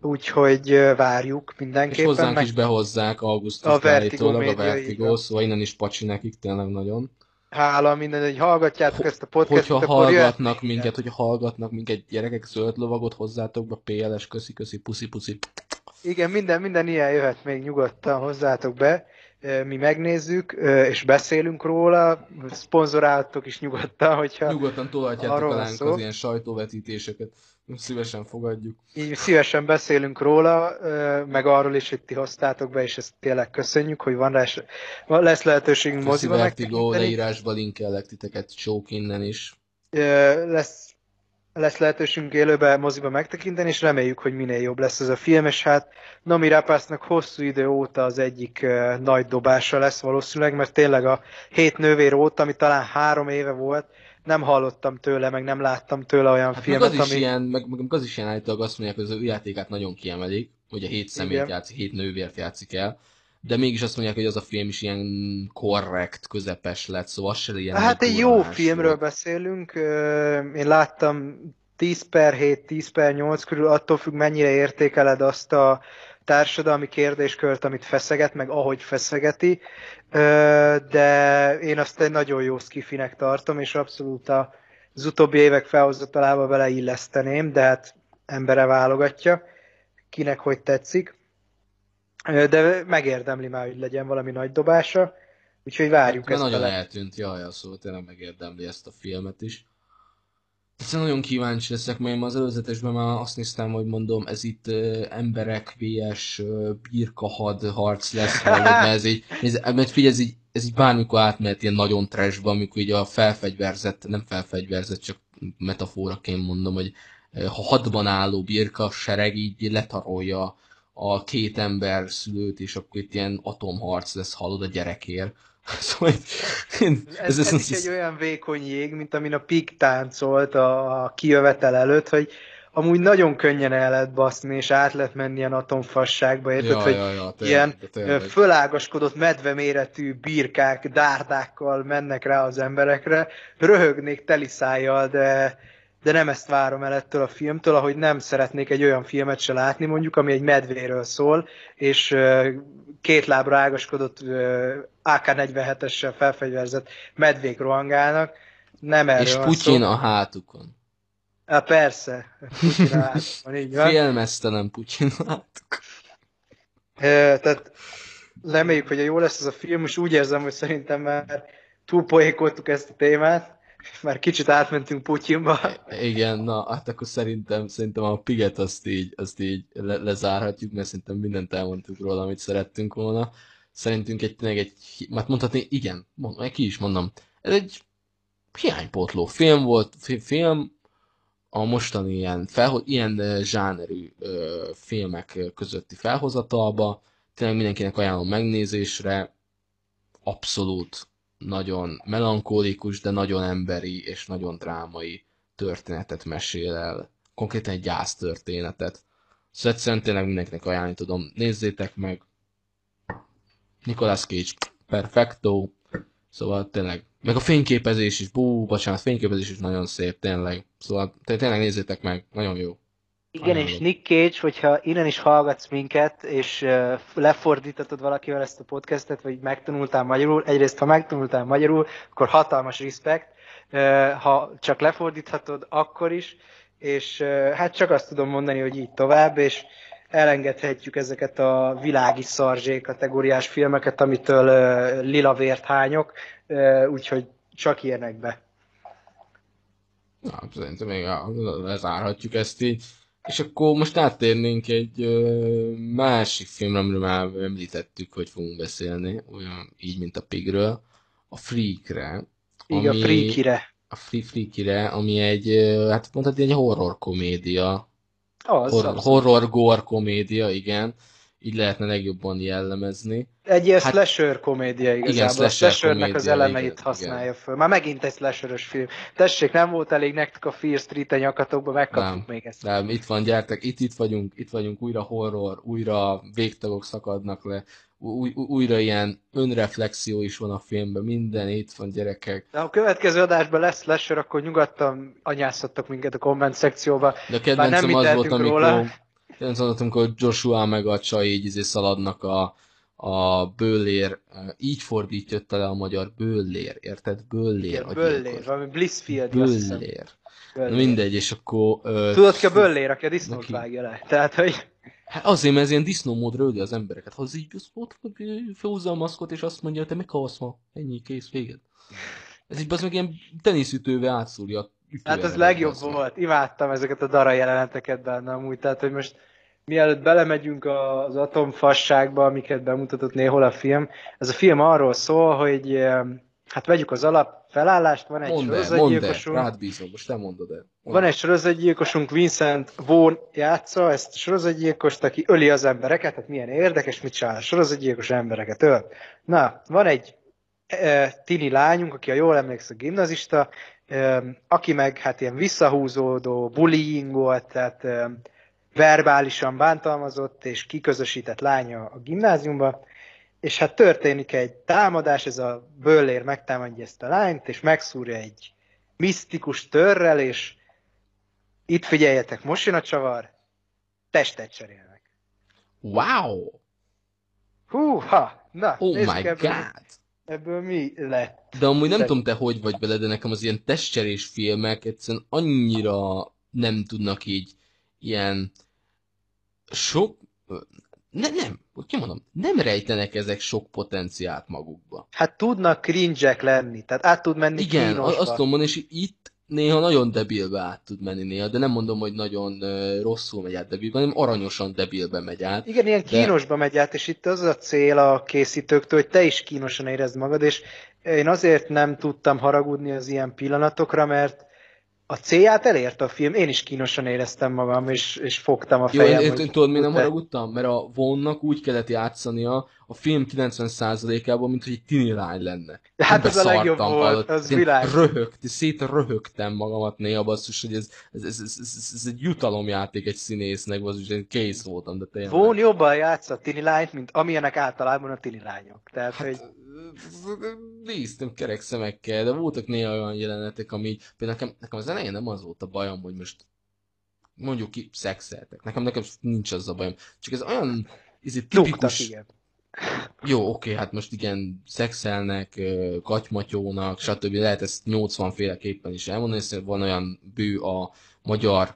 úgyhogy várjuk mindenképpen. És hozzánk meg... is behozzák A augusztusban Vertigo állítólag a média, Vertigo, igen. szóval innen is pacsi nekik tényleg nagyon. Hála minden, hogy hallgatjátok ezt a podcastot, Hogyha akkor hallgatnak még minket, hogyha hallgatnak minket, gyerekek, zöld lovagot hozzátok be, PLS, köszi, köszi, puszi, puszi. Igen, minden, minden ilyen jöhet még nyugodtan hozzátok be. Mi megnézzük, és beszélünk róla. Szponzoráltok is nyugodtan, hogyha Nyugodtan tolhatjátok alánk az ilyen sajtóvetítéseket. Szívesen fogadjuk. így szívesen beszélünk róla, meg arról is, hogy ti hoztátok be, és ezt tényleg köszönjük, hogy van rá, van- lesz lehetőségünk moziba Vertigo, leírásba linkellek titeket csók innen is. Lesz, lesz lehetőségünk élőben moziba megtekinteni, és reméljük, hogy minél jobb lesz ez a film, és hát Nami Rapásznak hosszú idő óta az egyik nagy dobása lesz valószínűleg, mert tényleg a hét nővér óta, ami talán három éve volt, nem hallottam tőle, meg nem láttam tőle olyan Hát meg filmet, az is ami... ilyen, meg, meg az is ilyen állítólag azt mondják, hogy az ő játékát nagyon kiemelik, hogy a hét szemét Igen. játszik, hét nővért játszik el, de mégis azt mondják, hogy az a film is ilyen korrekt, közepes lett, szóval az se ilyen Hát egy jó filmről volt. beszélünk, én láttam 10 per 7, 10 per 8 körül, attól függ mennyire értékeled azt a társadalmi kérdéskört, amit feszeget, meg ahogy feszegeti, de én azt egy nagyon jó skifinek tartom, és abszolút a- az utóbbi évek felhozatalába beleilleszteném, de hát embere válogatja, kinek hogy tetszik. De megérdemli már, hogy legyen valami nagy dobása, úgyhogy várjuk Mert ezt nagyon bele. eltűnt, jaj, ja, szóval tényleg megérdemli ezt a filmet is. Egyszerűen nagyon kíváncsi leszek, mert az előzetesben már azt néztem, hogy mondom, ez itt uh, emberek vs birkahad harc lesz, hallod, mert ez így, ez, mert figyelj, ez így, ez így bármikor átmehet ilyen nagyon trashbe, amikor így a felfegyverzett, nem felfegyverzett, csak metaforaként mondom, hogy ha hadban álló birka sereg így letarolja a két ember szülőt, és akkor itt ilyen atomharc lesz, hallod a gyerekért. Szóval én, Ez, ez, ez is egy olyan vékony jég, mint amin a Pig táncolt a, a kijövetel előtt, hogy amúgy nagyon könnyen el lehet baszni, és át lehet menni ilyen atomfasságba, érted, Ja, hogy ja, ja, tényleg, ilyen tényleg. fölágaskodott medveméretű birkák, dárdákkal mennek rá az emberekre, röhögnék teli szájjal, de, de nem ezt várom el ettől a filmtől, ahogy nem szeretnék egy olyan filmet se látni, mondjuk, ami egy medvéről szól, és két lábra ágaskodott ö, AK-47-essel felfegyverzett medvék rohangálnak. Nem erről És Putyin a hátukon. Há, persze. Putyin a hátukon, így van. Félmeztelen Putyin a hátukon. Tehát reméljük, hogy jó lesz ez a film, és úgy érzem, hogy szerintem már túlpoékoltuk ezt a témát, már kicsit átmentünk Putyinba. Igen, na, hát akkor szerintem, szerintem a Piget azt így, azt így le, lezárhatjuk, mert szerintem mindent elmondtuk róla, amit szerettünk volna. Szerintünk egy, tényleg egy, hát mondhatni, igen, mondom, ki is mondom, ez egy hiánypótló film volt, fi- film, a mostani ilyen, felho- ilyen zsánerű ö, filmek közötti felhozatalba. Tényleg mindenkinek ajánlom megnézésre. Abszolút nagyon melankólikus, de nagyon emberi és nagyon drámai történetet mesél el. Konkrétan egy gyásztörténetet. Szóval egyszerűen tényleg mindenkinek ajánlani tudom. Nézzétek meg. Nicolas Cage, perfecto. Szóval tényleg. Meg a fényképezés is, bú, bocsánat, fényképezés is nagyon szép, tényleg. Szóval té- tényleg nézzétek meg, nagyon jó. Igen, és. Nick Cage, hogyha innen is hallgatsz minket, és lefordítatod valakivel ezt a podcastet, vagy megtanultál magyarul, egyrészt ha megtanultál magyarul, akkor hatalmas respekt, ha csak lefordíthatod, akkor is, és hát csak azt tudom mondani, hogy így tovább, és elengedhetjük ezeket a világi szarzsé kategóriás filmeket, amitől lila vért hányok, úgyhogy csak ilyenekbe. Na, szerintem még lezárhatjuk ezt így. És akkor most áttérnénk egy ö, másik filmre, amiről már említettük, hogy fogunk beszélni, olyan így, mint a Pigről, a Freakre. Így a Freakire. A Free Freakire, ami egy, hát mondhatni egy horror komédia, Az, horror, abszolút. horror gore komédia, igen. Így lehetne legjobban jellemezni. Egy ilyen Hát- slasher komédia igazából. Igen, a slasher slashernek az komédia, elemeit igen, használja föl. Már megint egy slasheres film. Tessék, nem volt elég nektek a Fear Street-en nyakatokba, megkapjuk Nem. még ezt. De itt van, gyertek, itt, itt vagyunk, itt vagyunk, újra horror, újra végtagok szakadnak le, új, új- újra ilyen önreflexió is van a filmben, minden itt van, gyerekek. De a következő adásban lesz slasher, akkor nyugodtan anyázhattok minket a komment szekcióba. De a nem kedvencem az volt, amikor, róla. Kedvencem volt, amikor Joshua meg a csaj így izé szaladnak a, a bőlér, így fordítja le a magyar bőlér, érted? Bőlér. Igen, gyilkos. valami Blissfield, hiszem. Bőlér. Na mindegy, és akkor... Ö, Tudod ki a Böllér, aki a disznót Neki. vágja le? Tehát, hogy Hát azért, mert ez ilyen disznómódra öli az embereket. Ha az így az ott felhúzza a maszkot, és azt mondja, te meghalsz ma. Ennyi, kész, véged. Ez így az meg ilyen teniszütővel átszúrja. Hát az legjobb volt. Imádtam ezeket a dara jeleneteket benne amúgy. Tehát, hogy most mielőtt belemegyünk az atomfasságba, amiket bemutatott néhol a film, ez a film arról szól, hogy hát vegyük az alap felállást, van egy Mondd el, mondd el, sorozatgyilkosunk, bízom, most te mondod el. van egy sorozatgyilkosunk, Vincent Vaughn játsza ezt a sorozatgyilkost, aki öli az embereket, hát milyen érdekes, mit csinál a sorozatgyilkos embereket öl. Na, van egy e, tini lányunk, aki a jól emlékszem gimnazista, aki meg hát ilyen visszahúzódó, bullying volt, tehát verbálisan bántalmazott és kiközösített lánya a gimnáziumba, és hát történik egy támadás, ez a bőlér megtámadja ezt a lányt, és megszúrja egy misztikus törrel, és itt figyeljetek, most jön a csavar, testet cserélnek. Wow! Húha! Na, Oh my god! ebből mi lett? De amúgy nem Te- tudom te hogy vagy vele, de nekem az ilyen testcserés filmek egyszerűen annyira nem tudnak így ilyen sok... Nem, nem, hogy kimondom, nem rejtenek ezek sok potenciált magukba. Hát tudnak cringe lenni, tehát át tud menni Igen, kínosba. azt tudom mondani, és itt néha nagyon debilbe át tud menni néha, de nem mondom, hogy nagyon rosszul megy át debilbe, hanem aranyosan debilbe megy át. Igen, ilyen De- kínosba megy át, és itt az a cél a készítőktől, hogy te is kínosan érezd magad, és én azért nem tudtam haragudni az ilyen pillanatokra, mert a célját elérte a film, én is kínosan éreztem magam, és, és fogtam a Jó, fejem. én, hogy én tudod, miért nem haragudtam? Mert a Vonnak úgy kellett játszania a film 90%-ában, mint hogy egy tini lány lenne. Hát ez a legjobb volt, az Én világ. Röhögt, szétröhögtem magamat néha, basszus, hogy ez, ez, ez, ez, ez, ez egy jutalomjáték egy színésznek, basszus, én kész voltam, de tényleg. Vaughn jobban játsza a tini lányt, mint amilyenek általában a tini lányok. Tehát, hogy Hát, néztem kerek szemekkel, de voltak néha olyan jelenetek, ami így- például nekem, nekem az elején nem az volt a bajom, hogy most mondjuk ki szexeltek. Nekem, nekem nincs az a bajom. Csak ez olyan ez egy tipikus... igen. Jó, oké, hát most igen, szexelnek, katymatyónak, stb. Lehet ezt 80 féleképpen is elmondani, hiszen van olyan bő a magyar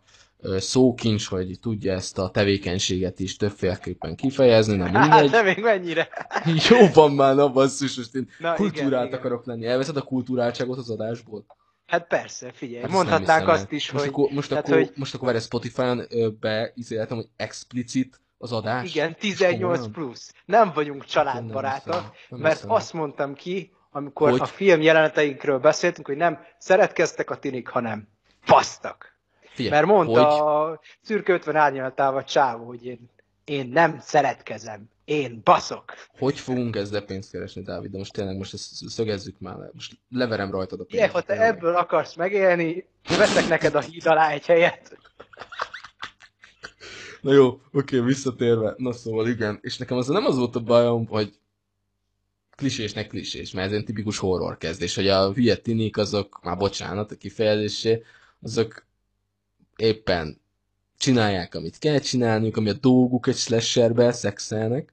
szókincs, hogy tudja ezt a tevékenységet is többféleképpen kifejezni, nem Hát, mindegy. de még mennyire? Jó van már, na basszus, most én Na, kultúrált igen, igen. akarok lenni. Elveszed a kultúráltságot az adásból? Hát persze, figyelj, Hát hát el. azt is, most hogy Akkor, most, tehát, akkor, hogy- most akkor várj, Spotify-on beizéltem, hogy explicit az adás? igen, 18 komolyan? plusz. Nem vagyunk Nem családbarátok, hiszem, nem mert hiszem. azt mondtam ki, amikor Hogy? a film jeleneteinkről beszéltünk, hogy nem szeretkeztek a tinik, hanem basztak. Figyelj, Mert mondta hogy, a szürke 50 árnyalatával Csávó, hogy én, én nem szeretkezem, én baszok. hogy fogunk ezzel pénzt keresni, Dávid? De most tényleg most ezt szögezzük már le. Most leverem rajtad a pénzt. Ugye, ha te ebből akarsz megélni, veszek neked a híd alá egy helyet. Na jó, oké, visszatérve. Na szóval igen. És nekem az nem az volt a bajom, hogy klisésnek klisés, mert ez egy tipikus horror kezdés, hogy a hülye tinik azok, már bocsánat a kifejezésé, azok éppen csinálják, amit kell csinálniuk, ami a dolguk egy slasherbe, szexelnek.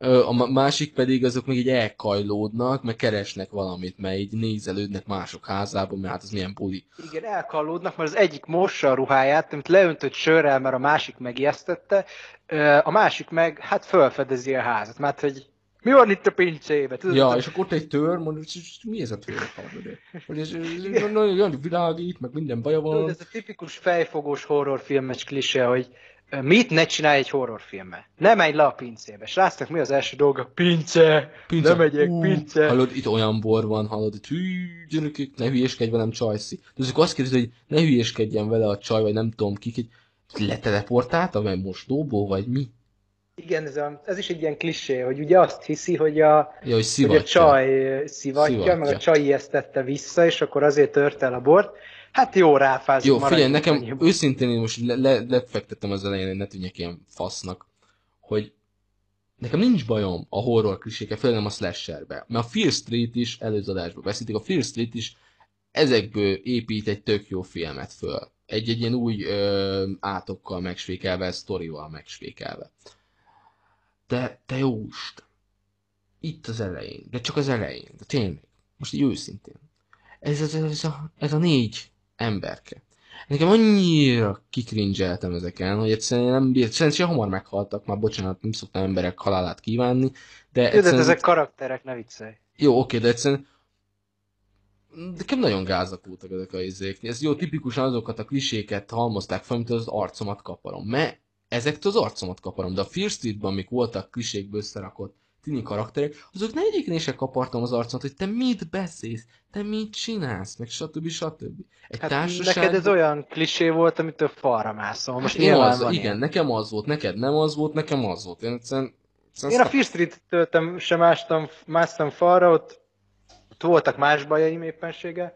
A másik pedig azok meg így elkajlódnak, meg keresnek valamit, mert így nézelődnek mások házában, mert hát az milyen buli. Igen, elkallódnak, mert az egyik mossa a ruháját, amit leöntött sörrel, mert a másik megijesztette, a másik meg, hát felfedezi a házat, mert hogy mi van itt a pincébe? Tudod, Ja, és akkor ott egy tör, mondod, hogy mi ez a tör? Hogy ez, nagyon nagyon világít, meg minden baja van. ez a tipikus fejfogós horrorfilmes klisé, hogy mit ne csinálj egy horrorfilmmel. Ne menj le a pincébe. Srácnak mi az első dolga? Pince! Pince. Ne megyek, Ú, pince! Hallod, itt olyan bor van, hallod, itt hű, gyerekek, ne hülyéskedj velem, csajszi. De azok azt kérdezi, hogy ne hülyéskedjen vele a csaj, vagy nem tudom kik, hogy leteleportálta, vagy mosdóból, vagy mi? Igen, ez, a, ez is egy ilyen klisé, hogy ugye azt hiszi, hogy a, Ja, hogy hogy a csaj szivatja, Szivatja. meg a csaj ijesztette vissza, és akkor azért tört el a bort. Hát jó, ráfázunk. Jó, figyelj, nekem annyiban. őszintén én most le, le, lefektettem az elején, hogy ne tűnjek ilyen fasznak, hogy nekem nincs bajom a horror klisékkel, főleg nem a slasherbe. Mert a Fear Street is előző adásban beszéltük, a Fear Street is ezekből épít egy tök jó filmet föl. Egy, egy ilyen új ö, átokkal megsvékelve, sztorival megsvékelve. De te jó itt az elején, de csak az elején, de tényleg, most így őszintén. Ez, ez, ez, a, ez a négy emberke. Nekem annyira kikringeltem ezeken, hogy egyszerűen nem bírt, szerintem hamar meghaltak, már bocsánat, nem szoktam emberek halálát kívánni, de egyszerűen, ezek karakterek, ne viccelj. jó, oké, de egyszerűen Nekem nagyon gázak voltak ezek a izék. Ez jó, tipikusan azokat a kliséket halmozták fel, mint az arcomat kaparom. Mert ezektől az arcomat kaparom, de a Fear Streetben, amik voltak klisékből összerakott tini karakterek, azok ne egyiknél se kapartam az arcomat, hogy te mit beszélsz, te mit csinálsz, meg stb. stb. Egy Hát társaság... neked ez olyan klisé volt, amitől falra mászol. Most én nyilván az, van igen, ilyen. nekem az volt, neked nem az volt, nekem az volt. Én egyszerűen, egyszerűen Én a Fear Street töltem, sem ástam, másztam falra, ott, ott voltak más bajaim éppensége,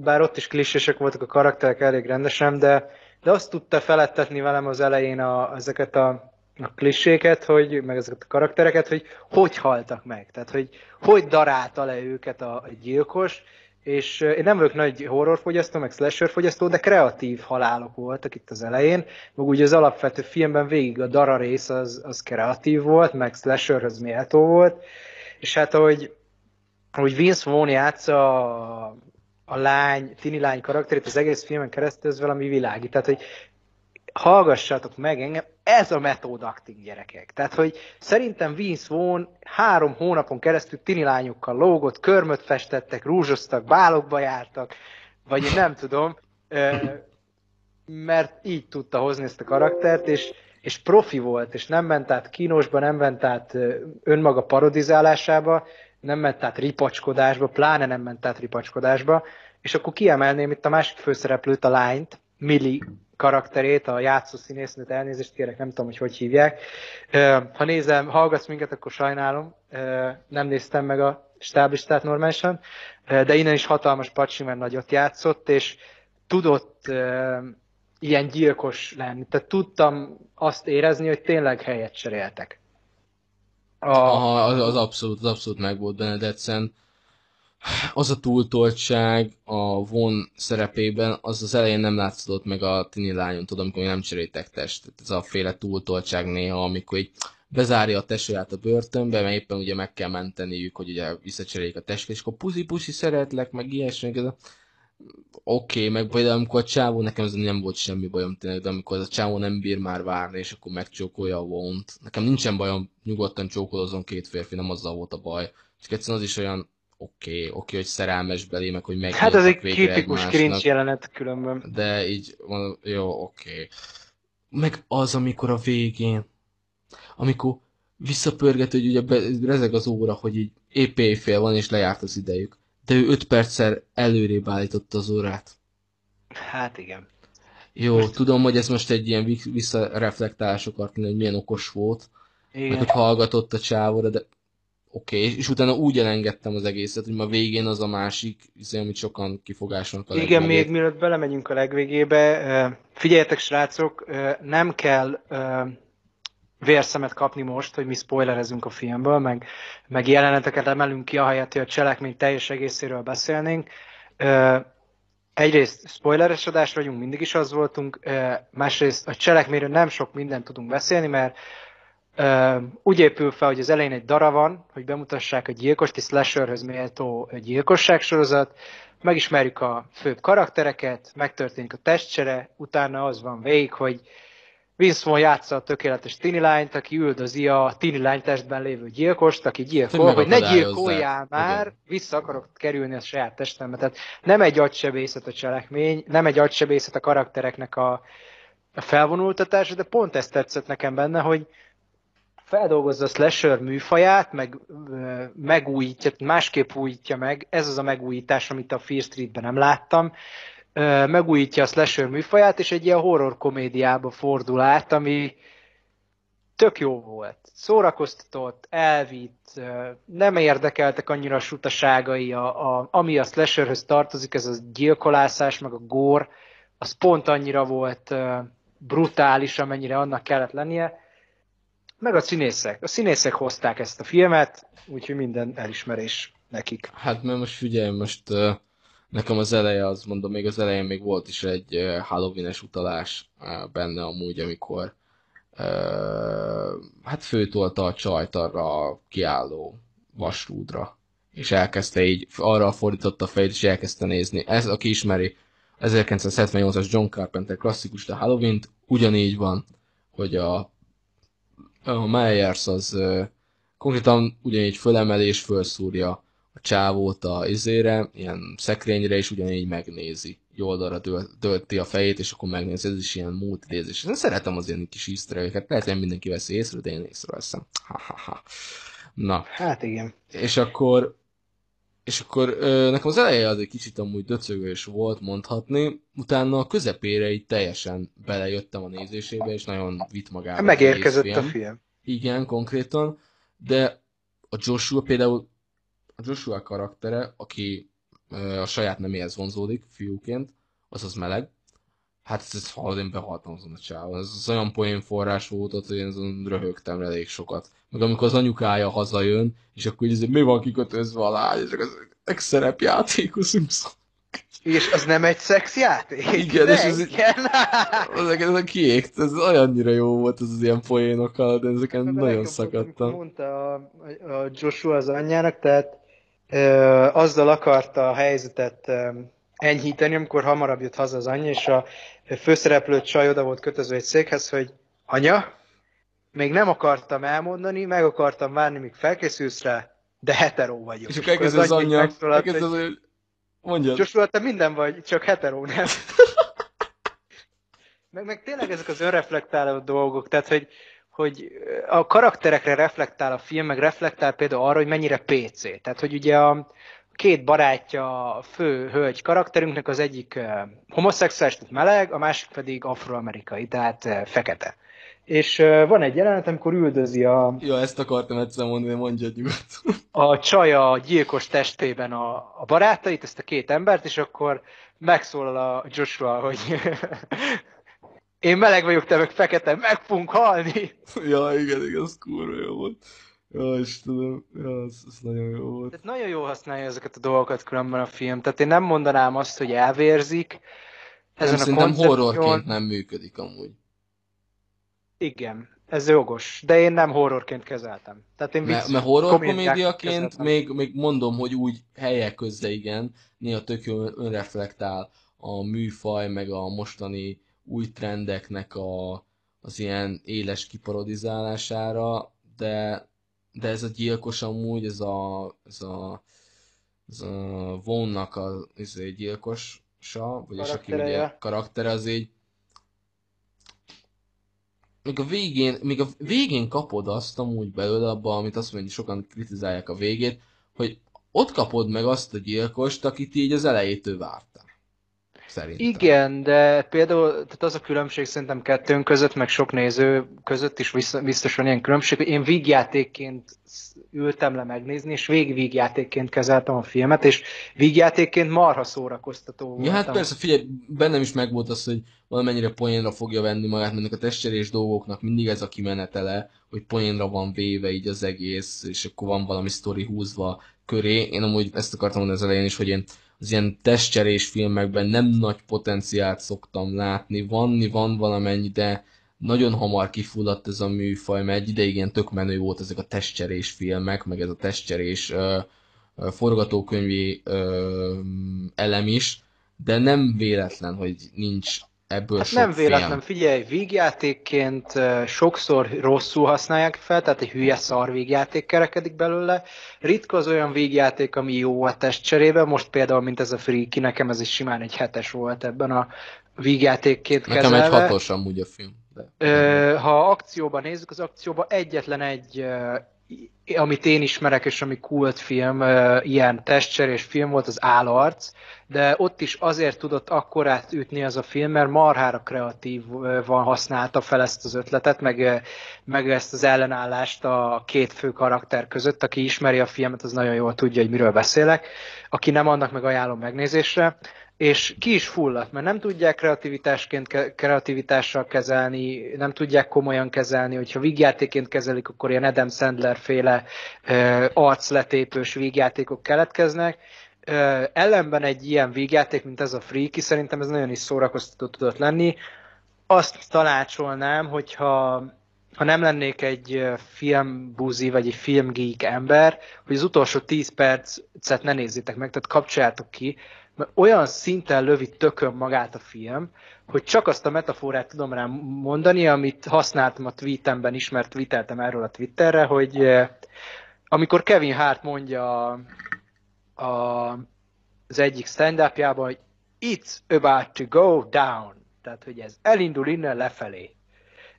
bár ott is klisések voltak a karakterek elég rendesen, de, de azt tudta felettetni velem az elején a, ezeket a, a kliséket, hogy, meg ezeket a karaktereket, hogy hogy haltak meg. Tehát, hogy hogy darálta le őket a, gyilkos, és én nem vagyok nagy horrorfogyasztó, meg slasherfogyasztó, de kreatív halálok voltak itt az elején, meg ugye az alapvető filmben végig a dara rész az, az kreatív volt, meg slasherhöz méltó volt, és hát ahogy, ahogy Vince Vaughn játsza a, a lány, tini lány karakterét az egész filmen keresztül, ez valami világi. Tehát, hogy hallgassatok meg engem, ez a method acting gyerekek. Tehát, hogy szerintem Vince Vaughn három hónapon keresztül tini lányokkal lógott, körmöt festettek, rúzsoztak, bálokba jártak, vagy én nem tudom, mert így tudta hozni ezt a karaktert, és, és profi volt, és nem ment át kínosba, nem ment át önmaga parodizálásába, nem ment át ripacskodásba, pláne nem ment át ripacskodásba, és akkor kiemelném itt a másik főszereplőt, a lányt, Millie karakterét, a játszó színésznőt, elnézést kérek, nem tudom, hogy hogy hívják. Ha nézem, hallgatsz minket, akkor sajnálom, nem néztem meg a stáblistát normálisan, de innen is hatalmas pacsi, mert nagyot játszott, és tudott ilyen gyilkos lenni. Tehát tudtam azt érezni, hogy tényleg helyet cseréltek. A, Aha, az, az abszolút, az abszolút meg volt benne, de egyszerűen az a túltoltság a von szerepében, az az elején nem látszott meg a tini lányon, tudom, amikor nem cseréltek testet. Ez a féle túltoltság néha, amikor így bezárja a tesóját a börtönbe, mert éppen ugye meg kell menteniük, hogy ugye visszacseréljék a testet, és akkor puszi-puszi szeretlek, meg ilyesmi, ez a- Oké, okay, meg például amikor a csávó, nekem ez nem volt semmi bajom tényleg, de amikor a csávó nem bír már várni, és akkor megcsókolja a vont. Nekem nincsen bajom, nyugodtan csókolozom két férfi, nem azzal volt a baj. Csak egyszerűen az is olyan oké, okay, oké, okay, hogy szerelmes belé, meg hogy megnyíltak hát ez egy tipikus cringe jelenet különben. De így, jó, oké. Okay. Meg az, amikor a végén, amikor visszapörget, hogy ugye be, rezeg az óra, hogy így épp éjfél van, és lejárt az idejük. De ő öt perccel előrébb állította az órát. Hát igen. Jó, most... tudom, hogy ez most egy ilyen vi- visszareflektálás akart lenni, hogy milyen okos volt, meg Igen. hogy hallgatott a csávóra, de oké, okay. és utána úgy elengedtem az egészet, hogy ma végén az a másik, izé, amit sokan kifogásolnak a Igen, még mielőtt belemegyünk a legvégébe, figyeljetek srácok, nem kell vérszemet kapni most, hogy mi spoilerezünk a filmből, meg, meg jeleneteket emelünk ki, ahelyett, hogy a cselekmény teljes egészéről beszélnénk. Egyrészt spoileres adás vagyunk, mindig is az voltunk, másrészt a cselekményről nem sok mindent tudunk beszélni, mert úgy épül fel, hogy az elején egy dara van, hogy bemutassák a gyilkost, egy slasherhöz méltó gyilkosságsorozat, megismerjük a főbb karaktereket, megtörténik a testcsere, utána az van végig, hogy Vince Vaughn játsza a tökéletes tini lányt, aki üldözi a tini lány testben lévő gyilkost, aki gyilkol, Hogy ne gyilkoljál már, Igen. vissza akarok kerülni a saját testembe. Tehát nem egy agysebészet a cselekmény, nem egy agysebészet a karaktereknek a, a felvonultatása, de pont ezt tetszett nekem benne, hogy feldolgozza a slasher műfaját, meg megújítja, másképp újítja meg, ez az a megújítás, amit a Fear Streetben nem láttam, megújítja a slasher műfaját, és egy ilyen horror komédiába fordul át, ami tök jó volt. Szórakoztatott, elvitt, nem érdekeltek annyira a sutaságai, a, a, ami a slasherhöz tartozik, ez a gyilkolászás, meg a gór, az pont annyira volt brutális, amennyire annak kellett lennie. Meg a színészek. A színészek hozták ezt a filmet, úgyhogy minden elismerés nekik. Hát mert most figyelj, most nekem az eleje, az mondom, még az elején még volt is egy uh, Halloween-es utalás benne amúgy, amikor hát főtolta a csajt arra a kiálló vasrúdra, és elkezdte így, arra fordította a fejét, és elkezdte nézni. Ez, aki ismeri, 1978-as John Carpenter klasszikus, de halloween ugyanígy van, hogy a, a Myers az uh, konkrétan ugyanígy fölemelés fölszúrja a csávót a izére, ilyen szekrényre, és ugyanígy megnézi. Jó oldalra dölti a fejét, és akkor megnézi, ez is ilyen multidézés. Én szeretem az ilyen kis easter lehet, hogy mindenki veszi észre, de én észreveszem. Ha, ha, ha. Na. Hát igen. És akkor és akkor ö, nekem az eleje az egy kicsit amúgy döcögős volt mondhatni, utána a közepére így teljesen belejöttem a nézésébe, és nagyon vitt magába. Megérkezett a film. Igen, konkrétan, de a Joshua például, a Joshua karaktere, aki ö, a saját neméhez vonzódik fiúként, az az meleg, hát ez, ez hallod, én behaltam azon a csávon. Ez az olyan poén forrás volt, hogy én azon röhögtem elég sokat. Meg amikor az anyukája hazajön, és akkor így mi van kikötözve a lány, és az egy szerepjátékosunk és az nem egy szexjáték? Igen, és ez, igen. ezek, ezek kiégt, ez olyannyira jó volt az, az ilyen poénokkal, de ezeken hát, nagyon szakadtam. Mondta a, a Joshua az anyjának, tehát ö, azzal akarta a helyzetet ö, enyhíteni, amikor hamarabb jött haza az anyja, és a főszereplő csaj oda volt kötözve egy székhez, hogy anya, még nem akartam elmondani, meg akartam várni, míg felkészülsz rá, de heteró vagyok. És akkor elkezd az anyja, elkezd az, hogy mondjad. Joshua, te minden vagy, csak heteró nem. meg, meg tényleg ezek az önreflektáló dolgok, tehát hogy, hogy a karakterekre reflektál a film, meg reflektál például arra, hogy mennyire PC. Tehát, hogy ugye a, két barátja, a fő hölgy karakterünknek, az egyik homoszexuális, tehát meleg, a másik pedig afroamerikai, tehát fekete. És van egy jelenet, amikor üldözi a... Ja, ezt akartam egyszer mondani, mondja nyugodtan. A csaj a gyilkos testében a, a barátait, ezt a két embert, és akkor megszólal a Joshua, hogy én meleg vagyok, te meg fekete, meg fogunk halni. Ja, igen, igen, az kurva jó volt. Ja, Istenem, ja, ez, ez nagyon jó volt. Tehát nagyon jó használja ezeket a dolgokat különben a film. Tehát én nem mondanám azt, hogy elvérzik. Ezen nem, a szerintem horrorként nem működik amúgy. Igen, ez jogos, de én nem horrorként kezeltem. Tehát én mert, mert horror komédiaként még, még mondom, hogy úgy helyek közze igen, néha tök jó önreflektál a műfaj, meg a mostani új trendeknek a, az ilyen éles kiparodizálására, de de ez a gyilkos amúgy, ez a, ez a, ez a Vonnak a ez egy gyilkosa, vagyis aki ugye karaktere, az így még a végén, még a végén kapod azt amúgy belőle abba, amit azt mondja, hogy sokan kritizálják a végét, hogy ott kapod meg azt a gyilkost, akit így az elejétől vártál. Szerintem. Igen, de például tehát az a különbség szerintem kettőnk között, meg sok néző között is biztos van ilyen különbség, hogy én vígjátékként ültem le megnézni, és végig kezeltem a filmet, és vígjátékként marha szórakoztató volt. Ja, hát persze, figyelj, bennem is megvolt az, hogy valamennyire poénra fogja venni magát, mert a testcserés dolgoknak mindig ez a kimenetele, hogy poénra van véve így az egész, és akkor van valami sztori húzva köré. Én amúgy ezt akartam mondani az elején is, hogy én az ilyen testcserés filmekben nem nagy potenciált szoktam látni. Vanni van valamennyi, de nagyon hamar kifulladt ez a műfaj, mert egy ideig ilyen tök menő volt ezek a testcserés filmek, meg ez a testcserés forgatókönyvi elem is, de nem véletlen, hogy nincs ebből hát sok nem véletlen, film. figyelj, vígjátékként sokszor rosszul használják fel, tehát egy hülye szar vígjáték kerekedik belőle. Ritka az olyan vígjáték, ami jó a test cserébe, most például, mint ez a Freaky, nekem ez is simán egy hetes volt ebben a vígjátékként Nekem kezelve. egy hatos amúgy a film. De... Ö, ha akcióban nézzük, az akcióban egyetlen egy amit én ismerek, és ami kultfilm, ilyen testcserés film volt, az Állarc, de ott is azért tudott akkorát ütni az a film, mert marhára kreatívan használta fel ezt az ötletet, meg, meg ezt az ellenállást a két fő karakter között. Aki ismeri a filmet, az nagyon jól tudja, hogy miről beszélek. Aki nem, annak meg ajánlom megnézésre és ki is fulladt, mert nem tudják kreativitásként, kreativitással kezelni, nem tudják komolyan kezelni, hogyha vígjátéként kezelik, akkor ilyen Adam Sandler féle uh, arcletépős vígjátékok keletkeznek. Uh, ellenben egy ilyen vígjáték, mint ez a Freaky, szerintem ez nagyon is szórakoztató tudott lenni. Azt tanácsolnám, hogyha ha nem lennék egy filmbuzi vagy egy filmgeek ember, hogy az utolsó 10 percet ne nézzétek meg, tehát kapcsoljátok ki, mert olyan szinten lövi tökön magát a film, hogy csak azt a metaforát tudom rá mondani, amit használtam a tweetemben, ismert tweeteltem erről a Twitterre, hogy eh, amikor Kevin Hart mondja a, a, az egyik stand hogy it's about to go down, tehát hogy ez elindul innen lefelé.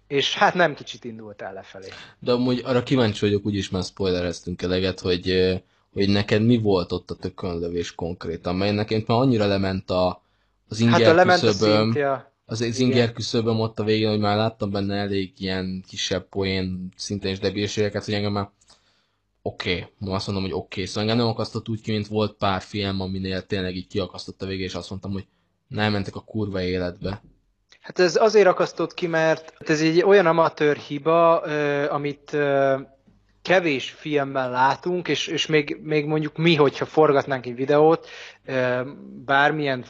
És hát nem kicsit indult el lefelé. De amúgy arra kíváncsi vagyok, úgyis már spoilereztünk eleget, hogy eh, hogy neked mi volt ott a tökönlövés konkrétan, mert nekem már annyira lement a, az inger hát lement küszöböm, a ja. az, az inger küszöböm ott a végén, hogy már láttam benne elég ilyen kisebb poén szinten és debilségeket, hogy engem már oké, okay. azt mondom, hogy oké, okay. szóval engem nem akasztott úgy ki, mint volt pár film, aminél tényleg így kiakasztott a végén, és azt mondtam, hogy nem mentek a kurva életbe. Hát ez azért akasztott ki, mert ez egy olyan amatőr hiba, amit kevés filmben látunk, és, és még, még mondjuk mi, hogyha forgatnánk egy videót, bármilyen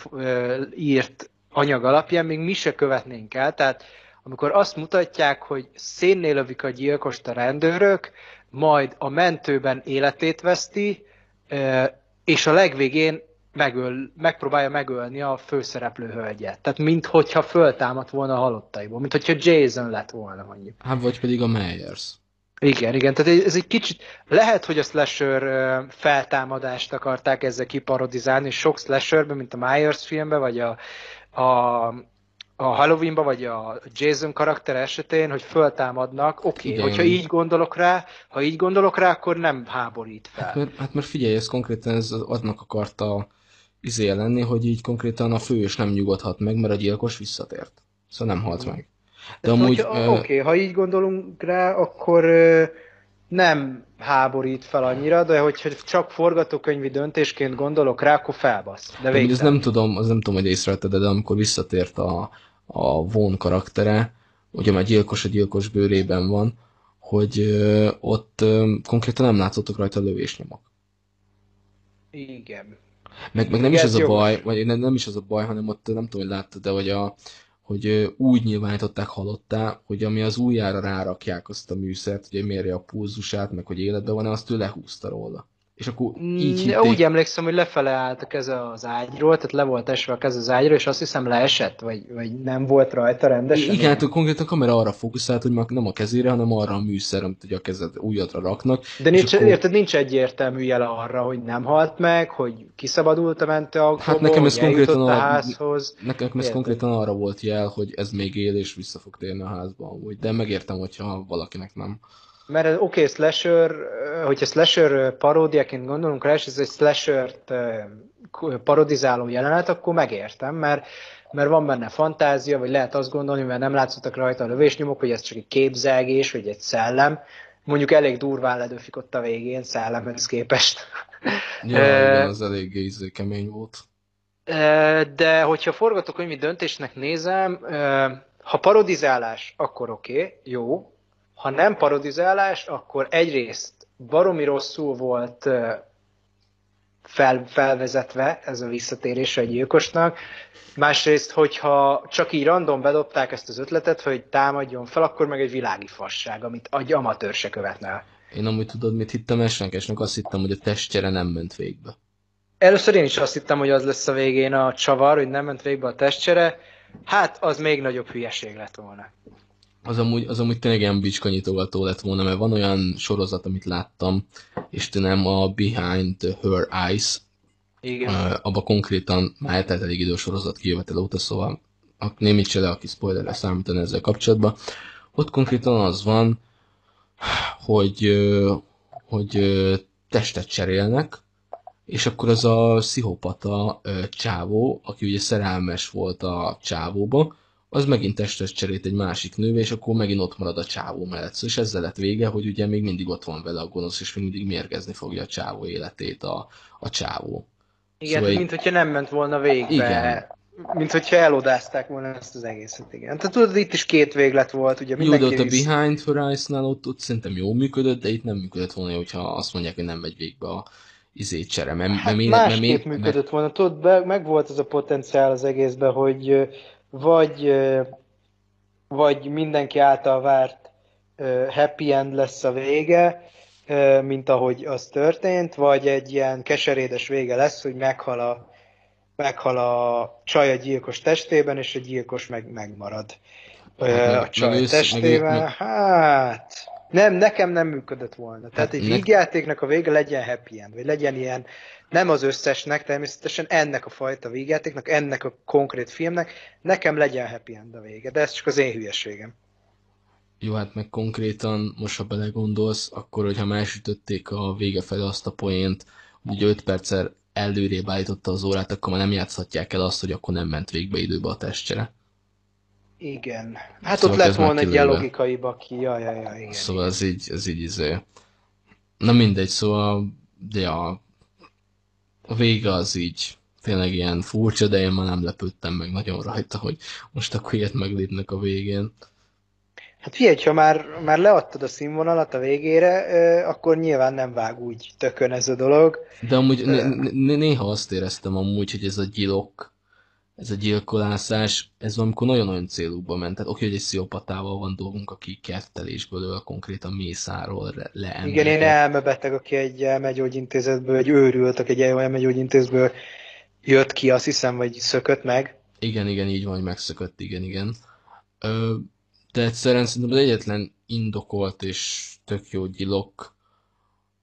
írt anyag alapján, még mi se követnénk el. Tehát amikor azt mutatják, hogy szénnél lövik a gyilkost a rendőrök, majd a mentőben életét veszti, és a legvégén megöl, megpróbálja megölni a főszereplő hölgyet. Tehát minthogyha föltámadt volna a halottaiból, mint hogyha Jason lett volna mondjuk. Hát vagy pedig a Myers. Igen, igen, tehát ez egy kicsit, lehet, hogy a slasher feltámadást akarták ezzel kiparodizálni, sok slasherben, mint a Myers filmben, vagy a, a, a Halloweenban, vagy a Jason karakter esetén, hogy föltámadnak, oké, okay, hogyha így gondolok rá, ha így gondolok rá, akkor nem háborít fel. Hát mert, hát mert figyelj, ez konkrétan ez adnak akarta izé lenni, hogy így konkrétan a fős nem nyugodhat meg, mert a gyilkos visszatért. Szóval nem halt meg. De amúgy... Oké, okay, ha így gondolunk rá, akkor nem háborít fel annyira, de hogyha csak forgatókönyvi döntésként gondolok rá, akkor felbasz. De, ez nem tudom, az nem tudom, hogy észrevetted, de amikor visszatért a, a von karaktere, ugye már gyilkos a gyilkos bőrében van, hogy ö, ott ö, konkrétan nem látszottak rajta lövésnyomok. Igen. Meg, meg nem Igen, is az a baj, vagy nem, nem is az a baj, hanem ott nem tudom, hogy láttad, de hogy a, hogy úgy nyilvánították halottá, hogy ami az ujjára rárakják azt a műszert, hogy mérje a pulzusát, meg hogy életben van, azt ő lehúzta róla. És akkor mm, így hitték... Úgy emlékszem, hogy lefele állt a keze az ágyról, tehát le volt esve a keze az ágyról, és azt hiszem leesett, vagy, vagy nem volt rajta rendesen. Igen, hát konkrétan a kamera arra fókuszált, hogy nem a kezére, hanem arra a műszer, amit ugye a kezed ujjadra raknak. De nincs, akkor... érted, nincs egyértelmű jele arra, hogy nem halt meg, hogy kiszabadult a mentőautóból, hát nekem ez konkrétan a, a házhoz. Nekem ez konkrétan arra volt jel, hogy ez még él, és vissza fog térni a házba amúgy. De megértem, hogyha valakinek nem. Mert oké, okay, slasher, hogyha slasher paródiaként gondolunk rá, és ez egy slasher parodizáló jelenet, akkor megértem, mert, mert van benne fantázia, vagy lehet azt gondolni, mert nem látszottak rajta a lövésnyomok, hogy ez csak egy képzelgés, vagy egy szellem. Mondjuk elég durván ledöfik ott a végén szellemhez képest. Ja, igen, az elég izé kemény volt. De hogyha forgatókönyvi döntésnek nézem, ha parodizálás, akkor oké, okay, jó, ha nem parodizálás, akkor egyrészt baromi rosszul volt fel, felvezetve ez a visszatérés egy gyilkosnak, másrészt, hogyha csak így random bedobták ezt az ötletet, hogy támadjon fel, akkor meg egy világi fasság, amit egy amatőr se követne el. Én amúgy tudod, mit hittem esnenkesnek? Azt hittem, hogy a testcsere nem ment végbe. Először én is azt hittem, hogy az lesz a végén a csavar, hogy nem ment végbe a testcsere. Hát, az még nagyobb hülyeség lett volna az amúgy, az amúgy tényleg ilyen bicskanyitogató lett volna, mert van olyan sorozat, amit láttam, és nem a Behind Her Eyes, igen. Uh, abba konkrétan már eltelt elég idő sorozat kijövetel óta, szóval a némi le, aki spoilerre számítani ezzel kapcsolatban. Ott konkrétan az van, hogy hogy testet cserélnek, és akkor az a pszichopata csávó, aki ugye szerelmes volt a csávóba, az megint testet cserélt egy másik nővé, és akkor megint ott marad a csávó mellett. Szóval és ezzel lett vége, hogy ugye még mindig ott van vele a gonosz, és még mindig mérgezni fogja a csávó életét a, a csávó. Igen, Szóval mint hogyha nem ment volna végbe. Igen. Mint hogyha elodázták volna ezt az egészet, igen. Tehát tudod, itt is két véglet volt, ugye Jó, de ott a mindenki... Behind Horizon-nál ott, ott szerintem jól működött, de itt nem működött volna, hogyha azt mondják, hogy nem megy végbe a izé csere. Mert, Hát mert, másképp mert, működött volna. Tudod, be, meg volt az a potenciál az egészben, hogy vagy, vagy mindenki által várt happy end lesz a vége, mint ahogy az történt, vagy egy ilyen keserédes vége lesz, hogy meghal a, meghal a csaj a gyilkos testében, és a gyilkos meg megmarad Hát a csaj meg ősz- meg- testében. meg- Hát, nem, nekem nem működött volna. Tehát Hát egy nek- vígjátéknak a vége legyen happy end, vagy legyen ilyen, nem az összesnek, természetesen ennek a fajta vígjátéknak, ennek a konkrét filmnek, nekem legyen happy end a vége, de ez csak az én hülyeségem. Jó, hát meg konkrétan, most ha belegondolsz, akkor, hogyha már elsütötték a vége felé azt a poént, hogy 5 perccel előrébb állította az órát, akkor már nem játszhatják el azt, hogy akkor nem ment végbe időbe a testcsere. Igen. Hát Szóval ott lett volna egy ilyen logikai baki, ja, ja, ja, igen. Szóval ez így, ez így izé. Na mindegy, szóval, de a, a vége az így tényleg ilyen furcsa, de én már nem lepődtem meg nagyon rajta, hogy most akkor ilyet meglépnek a végén. Hát figyelj, ha már, már leadtad a színvonalat a végére, akkor nyilván nem vág úgy tökön ez a dolog. De amúgy né- néha azt éreztem amúgy, hogy ez a gyilok, ez a gyilkolászás, ez valamikor nagyon-nagyon célúba ment. Tehát oké, hogy egy sziopatával van dolgunk, aki kertelésből öl konkrétan mészáról le, Igen, én elmebeteg, aki egy elmegyógyintézetből, egy őrült, aki egy elmegyógyintézetből jött ki, azt hiszem, vagy szökött meg. Igen, igen, így van, hogy megszökött, igen, igen. Ö, de egyszerűen szerintem az egyetlen indokolt és tök jó gyilok,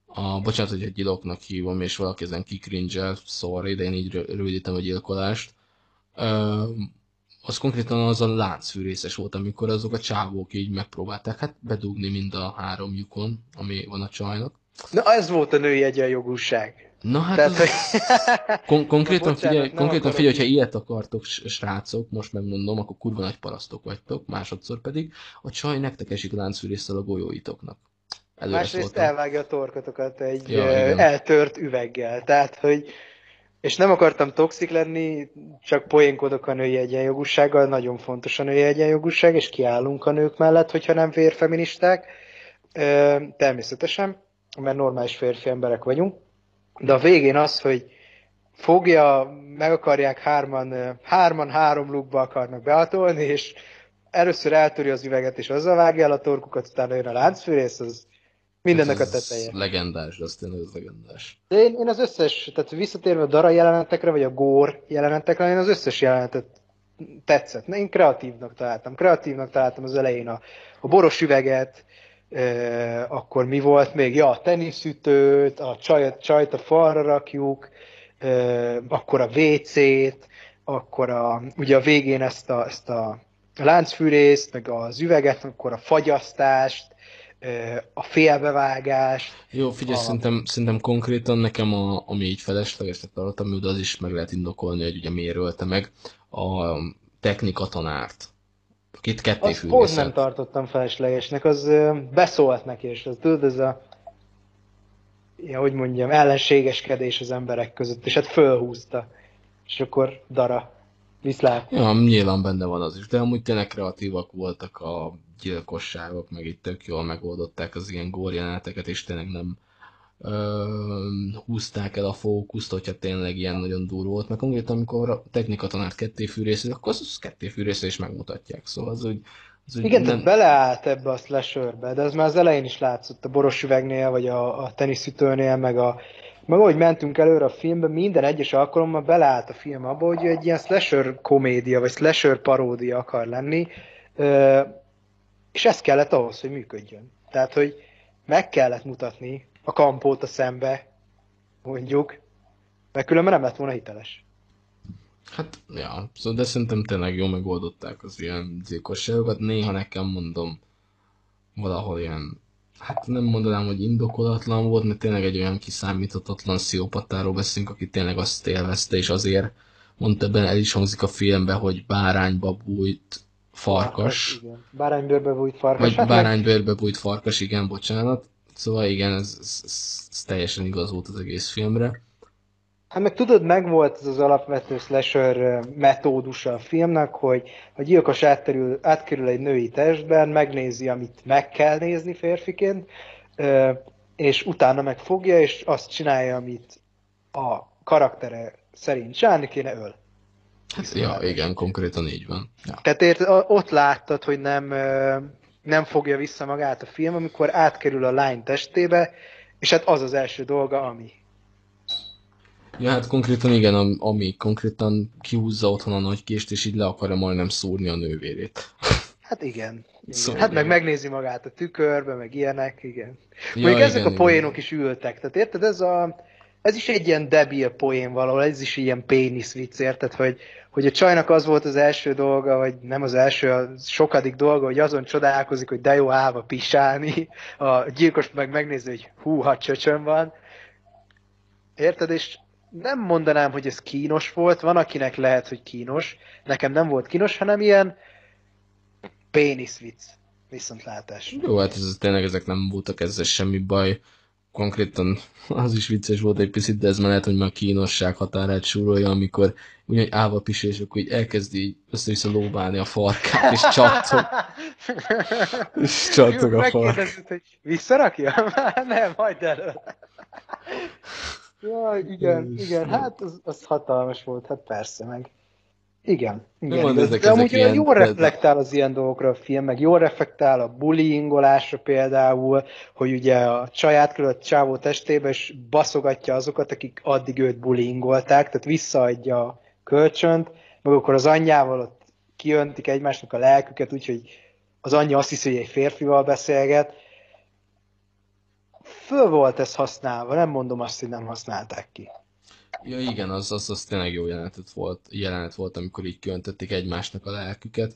a, bocsánat, hogy egy gyiloknak hívom, és valaki ezen kikrincsel, sorry, de én így rö- rövidítem a gyilkolást. Az konkrétan az a láncfűrészes volt, amikor azok a csávók így megpróbálták hát bedugni mind a három lyukon, ami van a csajnak. Na, ez volt a női egyenjogúság. Na hát Tehát, az- hogy... Kon- konkrétan Na, bocsánat, figyelj, konkrétan figyelj, hogyha ilyet akartok, srácok, most megmondom, akkor kurva nagy parasztok vagytok, másodszor pedig a csaj nektek esik láncfűrészsel a golyóitoknak. Előre Másrészt szóltam. elvágja a torkatokat egy Ja, ja, igen. eltört üveggel. Tehát, hogy és nem akartam toxik lenni, csak poénkodok a női egyenjogúsággal, nagyon fontos a női egyenjogúság, és kiállunk a nők mellett, hogyha nem vérfeministák. Ö, természetesen, mert normális férfi emberek vagyunk. De a végén az, hogy fogja, meg akarják hárman, hárman három lukba akarnak behatolni, és először eltöri az üveget, és azzal vágja el a torkukat, utána jön a láncfűrész, az mindennek a Hát Ez teteje. legendás, de az tényleg az legendás. De én, én az összes, tehát visszatérve a Dara jelenetekre, vagy a Gór jelenetekre, én az összes jelenetet tetszett. Én kreatívnak találtam. Kreatívnak találtam az elején a, a boros üveget, e, akkor mi volt még? Ja, a teniszütőt, a csajt, csajt a falra rakjuk, e, akkor a WC-t, akkor a, ugye a végén ezt a, ezt a láncfűrészt, meg az üveget, akkor a fagyasztást, a félbevágást, Jó, figyelj, A- szerintem, szerintem konkrétan nekem, a, ami így feleslegesnek tartottam, de az is meg lehet indokolni, hogy ugye miért ölte meg a technika tanárt. Akit ketté Azt pont nem tartottam feleslegesnek, az beszólt neki, és az tudod, ez a ja, hogy mondjam, ellenségeskedés az emberek között, és hát fölhúzta. És akkor dara. Viszlát. Ja, nyilván benne van az is, de amúgy tényleg kreatívak voltak a gyilkosságok, meg itt tök jól megoldották az ilyen górjeleneteket, és tényleg nem ö, húzták el a fókuszt, hogyha tényleg ilyen nagyon durva volt, meg konkrétan amikor a technika tanár ketté fűrészed, akkor az, ketté fűrészed is megmutatják, szóval az úgy, az úgy Igen, nem, beleállt ebbe a slasherbe, de ez már az elején is látszott, a boros üvegnél, vagy a, a teniszütőnél, meg a meg ahogy mentünk előre a filmben, minden egyes alkalommal beleállt a film abba, hogy egy ilyen slasher komédia, vagy slasher paródia akar lenni, és ez kellett ahhoz, hogy működjön. Tehát, hogy meg kellett mutatni a kampót a szembe, mondjuk, mert különben nem lett volna hiteles. Hát, ja, szóval de szerintem tényleg jól megoldották az ilyen gyilkosságokat. Néha nekem mondom, valahol ilyen hát nem mondanám, hogy indokolatlan volt, mert tényleg egy olyan kiszámíthatatlan sziopatáról beszélünk, aki tényleg azt élvezte, és azért mondta ebben el is hangzik a filmben, hogy bárányba bújt farkas. Igen. Báránybőrbe bújt farkas. Vagy Hát báránybőrbe bújt farkas, igen, bocsánat. Szóval igen, ez, ez, ez, ez teljesen igaz volt az egész filmre. Hát meg tudod, megvolt ez az alapvető slasher metódusa a filmnek, hogy a gyilkos átterül, átkerül egy női testben, megnézi, amit meg kell nézni férfiként, és utána megfogja, és azt csinálja, amit a karaktere szerint csinálni kéne, öl. Hát, ja, igen, konkrétan így van. Ja. Tehát ért, a- ott láttad, hogy nem, nem fogja vissza magát a film, amikor átkerül a lány testébe, és hát az az első dolga, ami. ja, hát konkrétan igen, am- ami konkrétan kihúzza otthon a nagy kést, és így le akarja majdnem szúrni a nővérét. Hát igen. igen. Szóval hát meg igen. megnézi magát a tükörbe, meg ilyenek, igen. Ja, Mondjuk ezek igen, a poénok is ültek, tehát érted, ez a ez is egy ilyen debil poén valahol, ez is ilyen pénisz vicc, érted, hogy, hogy a csajnak az volt az első dolga, vagy nem az első, a sokadik dolga, hogy azon csodálkozik, hogy de jó állva pisálni, a gyilkos meg megnézi, hogy hú, ha csöcsön van. Érted, és nem mondanám, hogy ez kínos volt, van akinek lehet, hogy kínos, nekem nem volt kínos, hanem ilyen pénisz vicc, viszontlátás. Jó, hát ez, tényleg ezek nem voltak ezzel semmi baj. Konkrétan az is vicces volt egy picit, de ez már lehet, hogy már a kínosság határát súrolja, amikor ugyanúgy állva pisel, és akkor így elkezdi így össze-vissza lóbálni a farkát, és csattog, és csattog a fark. Hogy visszarakja? nem, hagyd el. Jaj, igen, igen, hát az, az hatalmas volt, hát persze, meg. Igen, igen. Jó, ezek- de amúgy ilyen- jól reflektál az ilyen dolgokra a film, meg jól reflektál a bullyingolásra például, hogy ugye a átkerül a csávó testébe, és baszogatja azokat, akik addig őt bullyingolták, tehát visszaadja a kölcsönt, meg akkor az anyjával ott kiöntik egymásnak a lelküket, úgyhogy az anyja azt hiszi, hogy egy férfival beszélget. Föl volt ez használva, nem mondom azt, hogy nem használták ki. Ja igen, az, az, az tényleg jó jelenet volt, jelenet volt, amikor így kiöntötték egymásnak a lelküket.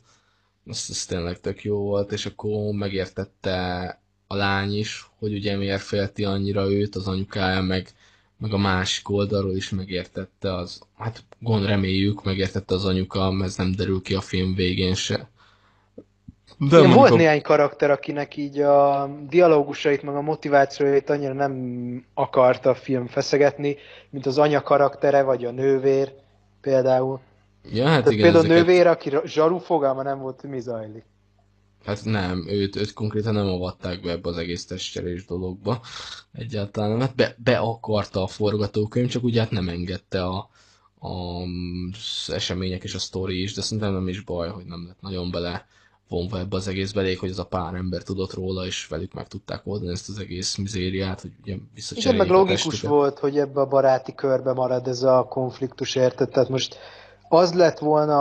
Az, az tényleg tök jó volt, és akkor megértette a lány is, hogy ugye miért félti annyira őt, az anyukája, meg, meg a másik oldalról is megértette az, hát gond reméljük, megértette az anyuka, ez nem derül ki a film végén se. De Igen, volt a- néhány karakter, akinek így a dialógusait, meg a motivációit annyira nem akarta a film feszegetni, mint az anya karaktere, vagy a nővér például. Ja, hát Tehát igen, például a ezeket- nővér, aki zsaru fogalma nem volt, mi zajlik. Hát nem, őt, őt konkrétan nem avatták be ebbe az egész testcserés dologba. Egyáltalán. Hát be, be akarta a forgatókönyv, csak ugye hát nem engedte a, a, az események és a sztori is, de szerintem nem is baj, hogy nem lett nagyon bele vonva ebbe az egészbe, elég, hogy az a pár ember tudott róla, és velük meg tudták oldani ezt az egész mizériát, hogy ugye Igen, meg logikus testüket. volt, hogy ebbe a baráti körbe marad ez a konfliktus, érted? Tehát most az lett volna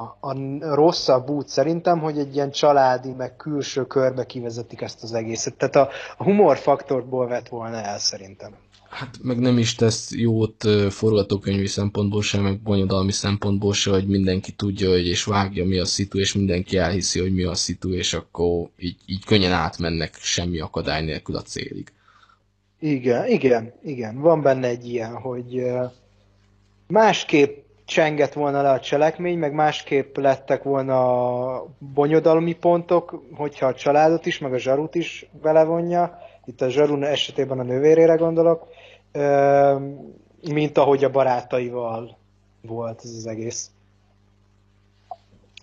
a, a rosszabb út szerintem, hogy egy ilyen családi, meg külső körbe kivezetik ezt az egészet. Tehát a, a humorfaktorból vett volna el szerintem. Hát meg nem is tesz jót forgatókönyvi szempontból sem, meg bonyodalmi szempontból sem, hogy mindenki tudja, hogy és vágja mi a szitu, és mindenki elhiszi, hogy mi a szitu, és akkor így, így könnyen átmennek semmi akadály nélkül a célig. Igen, igen, igen. Van benne egy ilyen, hogy másképp csengett volna le a cselekmény, meg másképp lettek volna a bonyodalmi pontok, hogyha a családot is, meg a zsarut is belevonja. Itt a zsarun esetében a nővérére gondolok, mint ahogy a barátaival volt ez az egész.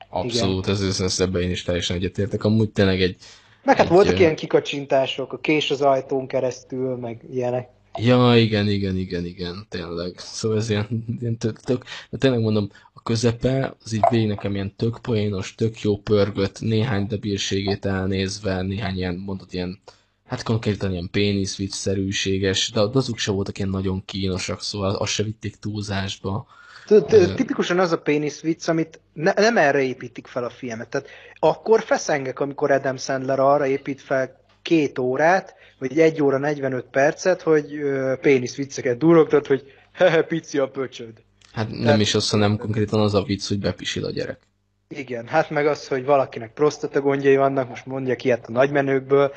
Abszolút, ez, ez, ez ebben én is teljesen egyetértek. Amúgy tényleg egy, Meg hát Egy, voltak ö, ilyen kikacsintások, a kés az ajtón keresztül, meg ilyenek. ja, igen, igen, igen, igen, tényleg. Szóval ez ilyen, ilyen tök, tök, de tényleg mondom, a közepe, az így végig nekem ilyen tök poénos, tök jó pörgött, néhány debilségét elnézve, néhány ilyen, mondott ilyen, hát konkrétan ilyen pénisz vicszerűséges, de azok se voltak ilyen nagyon kínosak, szóval azt se vitték túlzásba. Tipikusan az a pénisz vicc, amit ne, nem erre építik fel a filmet. Tehát akkor feszengek, amikor Adam Sandler arra épít fel két órát, vagy egy óra 45 percet, hogy ö, pénisz vicceket durogtat, hogy hehe, pici a pöcsöd. Hát nem Tehát- is az, hanem konkrétan az a vicc, hogy bepisil a gyerek. Igen, hát meg az, hogy valakinek prostata gondjai vannak, most mondjak ilyet a nagymenőkből.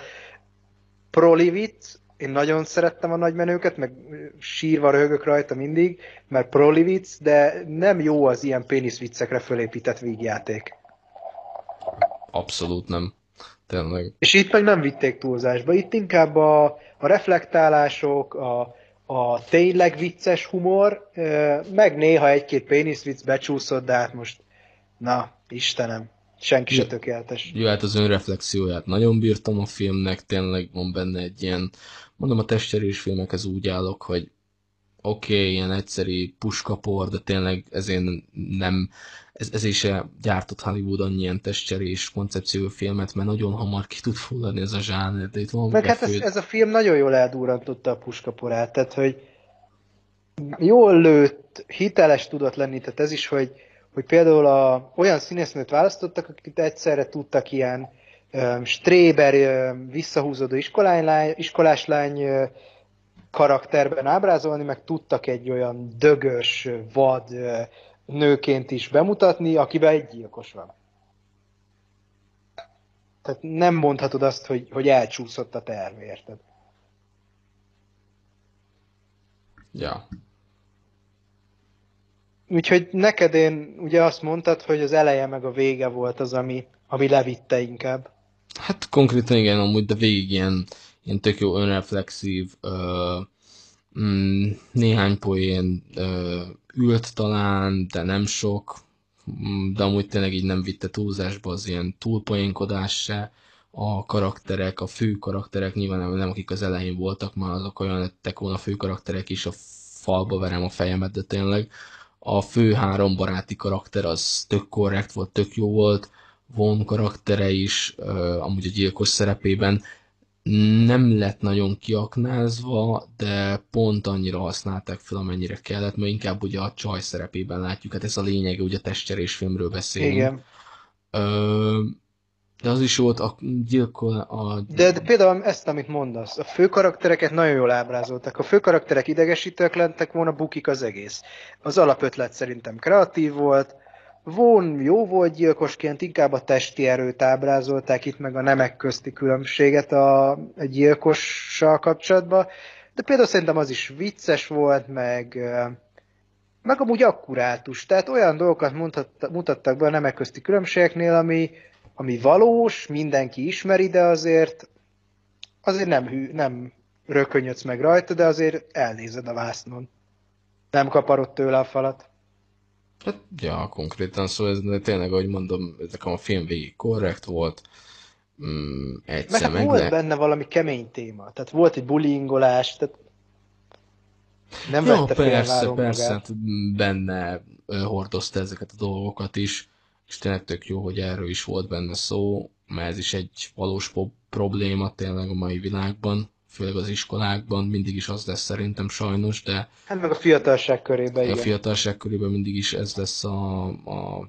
Proli vicc, én nagyon szerettem a nagymenőket, meg sírva röhögök rajta mindig, mert proli vicc, de nem jó az ilyen pénisz viccekre fölépített vígjáték. Abszolút nem. Tényleg. És itt meg nem vitték túlzásba, itt inkább a, a reflektálások, a, a tényleg vicces humor, meg néha egy-két pénisz vicc becsúszott, de hát most, na, Istenem, senki se tökéletes. Jó, hát az önreflexióját nagyon bírtam a filmnek, tényleg van benne egy ilyen, mondom a testcserés filmekhez úgy állok, hogy oké, okay, ilyen egyszerű puskapor, de tényleg ezért nem, ez, ezért se gyártott Hollywood annyi ilyen testcserés koncepció filmet, mert nagyon hamar ki tud fulladni ez a zsáner, de itt van Meg hát ez, ez, a film nagyon jól eldúrantotta a puskaporát, tehát hogy jól lőtt, hiteles tudott lenni, tehát ez is, hogy, hogy például a, olyan színésznőt választottak, akik egyszerre tudtak ilyen um, stréber, um, visszahúzódó iskolás lány karakterben ábrázolni, meg tudtak egy olyan dögös, vad nőként is bemutatni, akiben egy gyilkos van. Tehát nem mondhatod azt, hogy, hogy elcsúszott a terv, érted? Ja. Úgyhogy neked én ugye azt mondtad, hogy az eleje meg a vége volt az, ami, ami levitte inkább. Hát konkrétan igen, amúgy, de végig ilyen ilyen tök jó önreflexív, ö, mm, néhány poén ö, ült talán, de nem sok, mm, de amúgy tényleg így nem vitte túlzásba az ilyen túlpoénkodás se, a karakterek, a fő karakterek, nyilván nem, nem akik az elején voltak, már azok olyan lettek volna fő karakterek is, a falba verem a fejemet, de tényleg a fő három baráti karakter az tök korrekt volt, tök jó volt, Von karaktere is, amúgy a gyilkos szerepében nem lett nagyon kiaknázva, de pont annyira használták fel, amennyire kellett, mert inkább ugye a csaj szerepében látjuk, hát ez a lényege, ugye a testcserés filmről beszélünk. Igen. Ö, de az is volt a gyilkol... A... De, de például ezt, amit mondasz, a fő karaktereket nagyon jól ábrázoltak. A fő karakterek idegesítőek lettek volna, bukik az egész. Az alapötlet szerintem kreatív volt, Von jó volt gyilkosként, inkább a testi erőt ábrázolták itt, meg a nemek közti különbséget a, a gyilkossal kapcsolatban, de például szerintem az is vicces volt, meg, meg amúgy akkurátus, tehát olyan dolgokat mutattak be a nemek közti különbségeknél, ami, ami valós, mindenki ismeri, de azért azért nem, hű, nem rökönyödsz meg rajta, de azért elnézed a vásznon. Nem kaparod tőle a falat. Hát, ja, konkrétan, szóval ez tényleg, ahogy mondom, nekem a film végig korrekt volt. Mm, egyszer meg, meg volt le... benne valami kemény téma, tehát volt egy bullyingolás, tehát nem ja, vette persze, persze, hát benne hordozta ezeket a dolgokat is, és tényleg tök jó, hogy erről is volt benne szó, mert ez is egy valós probléma tényleg a mai világban főleg az iskolákban, mindig is az lesz szerintem sajnos, de... Hát meg a fiatalság körében, igen. A fiatalság körében mindig is ez lesz a, a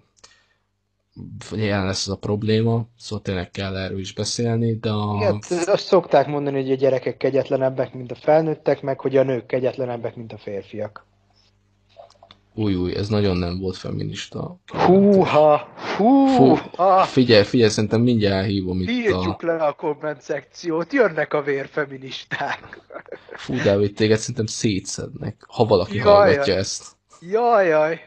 jelen lesz az a probléma, szóval tényleg kell erről is beszélni, de a... Igen, azt szokták mondani, hogy a gyerekek kegyetlenebbek, mint a felnőttek, meg hogy a nők kegyetlenebbek, mint a férfiak. Új, új, ez nagyon nem volt feminista. Húha, húha. Figyelj, figyelj, szerintem mindjárt hívom itt Írtsuk a... le a komment szekciót, jönnek a vérfeministák. Fú, Dávid, téged szerintem szétszednek, ha valaki jaj, hallgatja jaj. ezt. Jaj, jaj.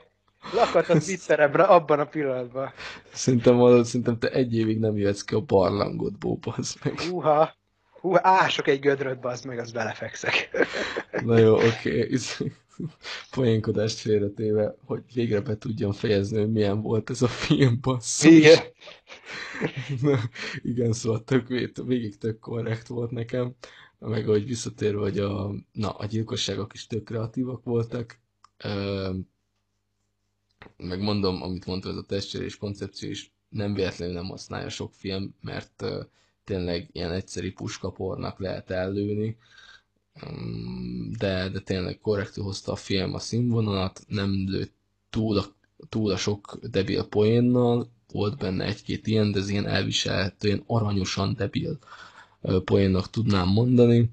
Lakat az bitterebbre abban a pillanatban. Szerintem, szerintem te egy évig nem jöhetsz ki a barlangodból, az meg. Húha. Hú, ások egy gödröt, bazd meg, az belefekszek. Na jó, oké. Okay poénkodást félretéve, hogy végre be tudjam fejezni, hogy milyen volt ez a film, basszus. Igen. Na, igen, szóval tök, végig tök korrekt volt nekem, meg hogy visszatérve, hogy a, na, a gyilkosságok is tök kreatívak voltak, meg mondom, amit mondta, ez a testcserés koncepció is nem véletlenül nem használja sok film, mert tényleg ilyen egyszerű puskapornak lehet ellőni, de, de tényleg korrektül hozta a film a színvonalat, nem lőtt túl a, túl a sok debil poénnal, volt benne egy-két ilyen, de ez ilyen elviselhető, ilyen aranyosan debil poénnak tudnám mondani.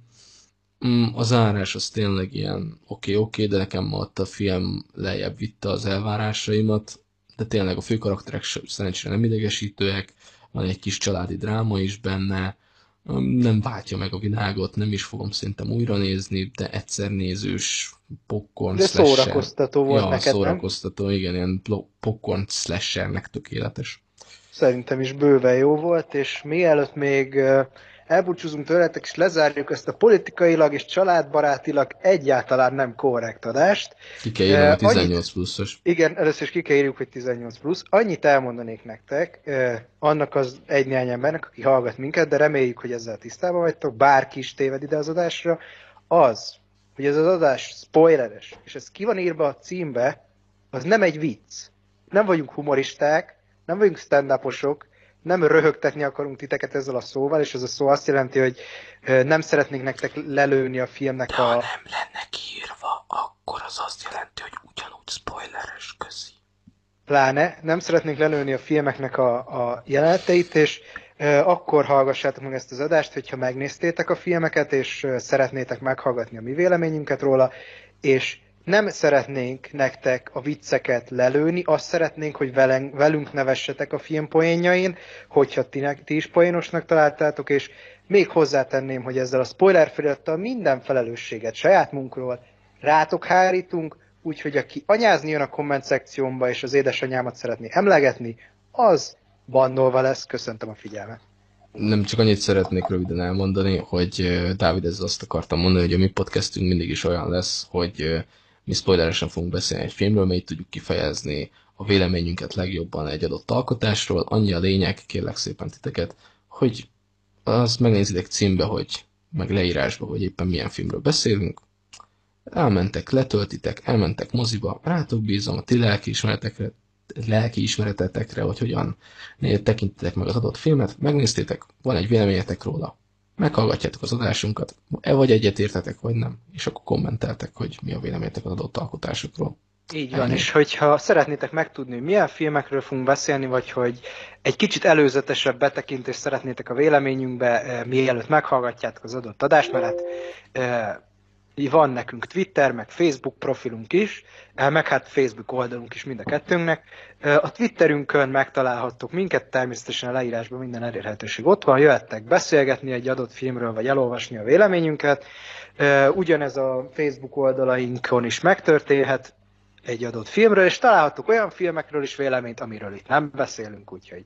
A zárás az tényleg ilyen oké, okay, oké, okay, de nekem ott a film lejjebb vitte az elvárásaimat, de tényleg a főkarakterek szerencsére nem idegesítőek, van egy kis családi dráma is benne, nem váltja meg a világot, nem is fogom szerintem újra nézni, de egyszer nézős popcorn De slasher. szórakoztató volt ja, neked, szórakoztató, nem? igen, ilyen popcorn slashernek tökéletes. Szerintem is bőven jó volt, és mielőtt még elbúcsúzunk tőletek, és lezárjuk ezt a politikailag és családbarátilag egyáltalán nem korrekt adást. Ki kell írnom a 18 annyit, pluszos. Igen, először is ki kell írjuk, hogy 18 plusz. Annyit elmondanék nektek, eh, annak az egy néhány embernek, aki hallgat minket, de reméljük, hogy ezzel tisztában vagytok, bárki is téved ide az adásra, az, hogy ez az adás spoileres, és ez ki van írva a címbe, az nem egy vicc. Nem vagyunk humoristák, nem vagyunk stand nem röhögtetni akarunk titeket ezzel a szóval, és ez a szó azt jelenti, hogy nem szeretnénk nektek lelőni a filmnek De a... ha nem lenne kiírva, akkor az azt jelenti, hogy ugyanúgy spoileres, közi. Pláne, nem szeretnénk lelőni a filmeknek a, a jeleneteit, és akkor hallgassátok meg ezt az adást, hogyha megnéztétek a filmeket, és szeretnétek meghallgatni a mi véleményünket róla, és nem szeretnénk nektek a vicceket lelőni, azt szeretnénk, hogy velünk, velünk nevessetek a film poénjain, hogyha ti, ti is poénosnak találtátok, és még hozzátenném, hogy ezzel a spoiler felirattal minden felelősséget saját munkról rátok hárítunk, úgyhogy aki anyázni jön a komment szekciómba, és az édesanyámat szeretné emlegetni, az bannolva lesz. Köszöntöm a figyelmet. Nem csak annyit szeretnék röviden elmondani, hogy Dávid ez azt akartam mondani, hogy a mi podcastünk mindig is olyan lesz, hogy mi spoileresen fogunk beszélni egy filmről, mely tudjuk kifejezni a véleményünket legjobban egy adott alkotásról. Annyi a lényeg, kérlek szépen titeket, hogy az megnézitek címbe, hogy meg leírásba, hogy éppen milyen filmről beszélünk. Elmentek, letöltitek, elmentek moziba, rátok bízom a ti lelkiismeretekre, lelkiismeretetekre, hogy hogyan tekintitek meg az adott filmet, megnéztétek, van egy véleményetek róla, meghallgatjátok az adásunkat, e vagy egyetértetek, vagy nem, és akkor kommenteltek, hogy mi a véleményetek az adott alkotásokról. Így van, Ennyi. és hogyha szeretnétek megtudni, hogy milyen filmekről fogunk beszélni, vagy hogy egy kicsit előzetesebb betekintést szeretnétek a véleményünkbe, eh, mielőtt meghallgatjátok az adott adást, mert hát eh, van nekünk Twitter, meg Facebook profilunk is, eh, meg hát Facebook oldalunk is mind a kettőnknek. Eh, a Twitterünkön megtalálhattok minket, természetesen a leírásban minden elérhetőség ott van, jöhettek beszélgetni egy adott filmről, vagy elolvasni a véleményünket. Eh, ugyanez a Facebook oldalainkon is megtörténhet egy adott filmről, és találhattok olyan filmekről is véleményt, amiről itt nem beszélünk, úgyhogy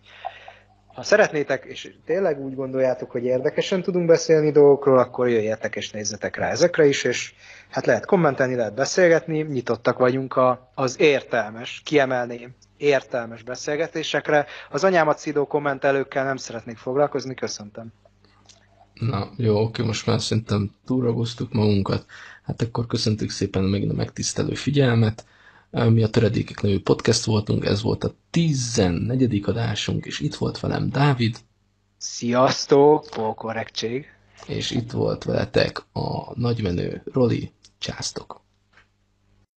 ha szeretnétek, és tényleg úgy gondoljátok, hogy érdekesen tudunk beszélni dolgokról, akkor jöjjetek és nézzetek rá ezekre is, és hát lehet kommentelni, lehet beszélgetni, nyitottak vagyunk a, az értelmes, kiemelném, értelmes beszélgetésekre. Az anyámat szidó kommentelőkkel nem szeretnék foglalkozni, köszöntem. Na, jó, oké, most már szerintem túragoztuk magunkat. Hát akkor köszöntük szépen megint a megtisztelő figyelmet. Mi a Töredékek nevű podcast voltunk, ez volt a 14. adásunk, és itt volt velem Dávid. Sziasztok, polkorrektség. És itt volt veletek a nagymenő Roli. Császtok!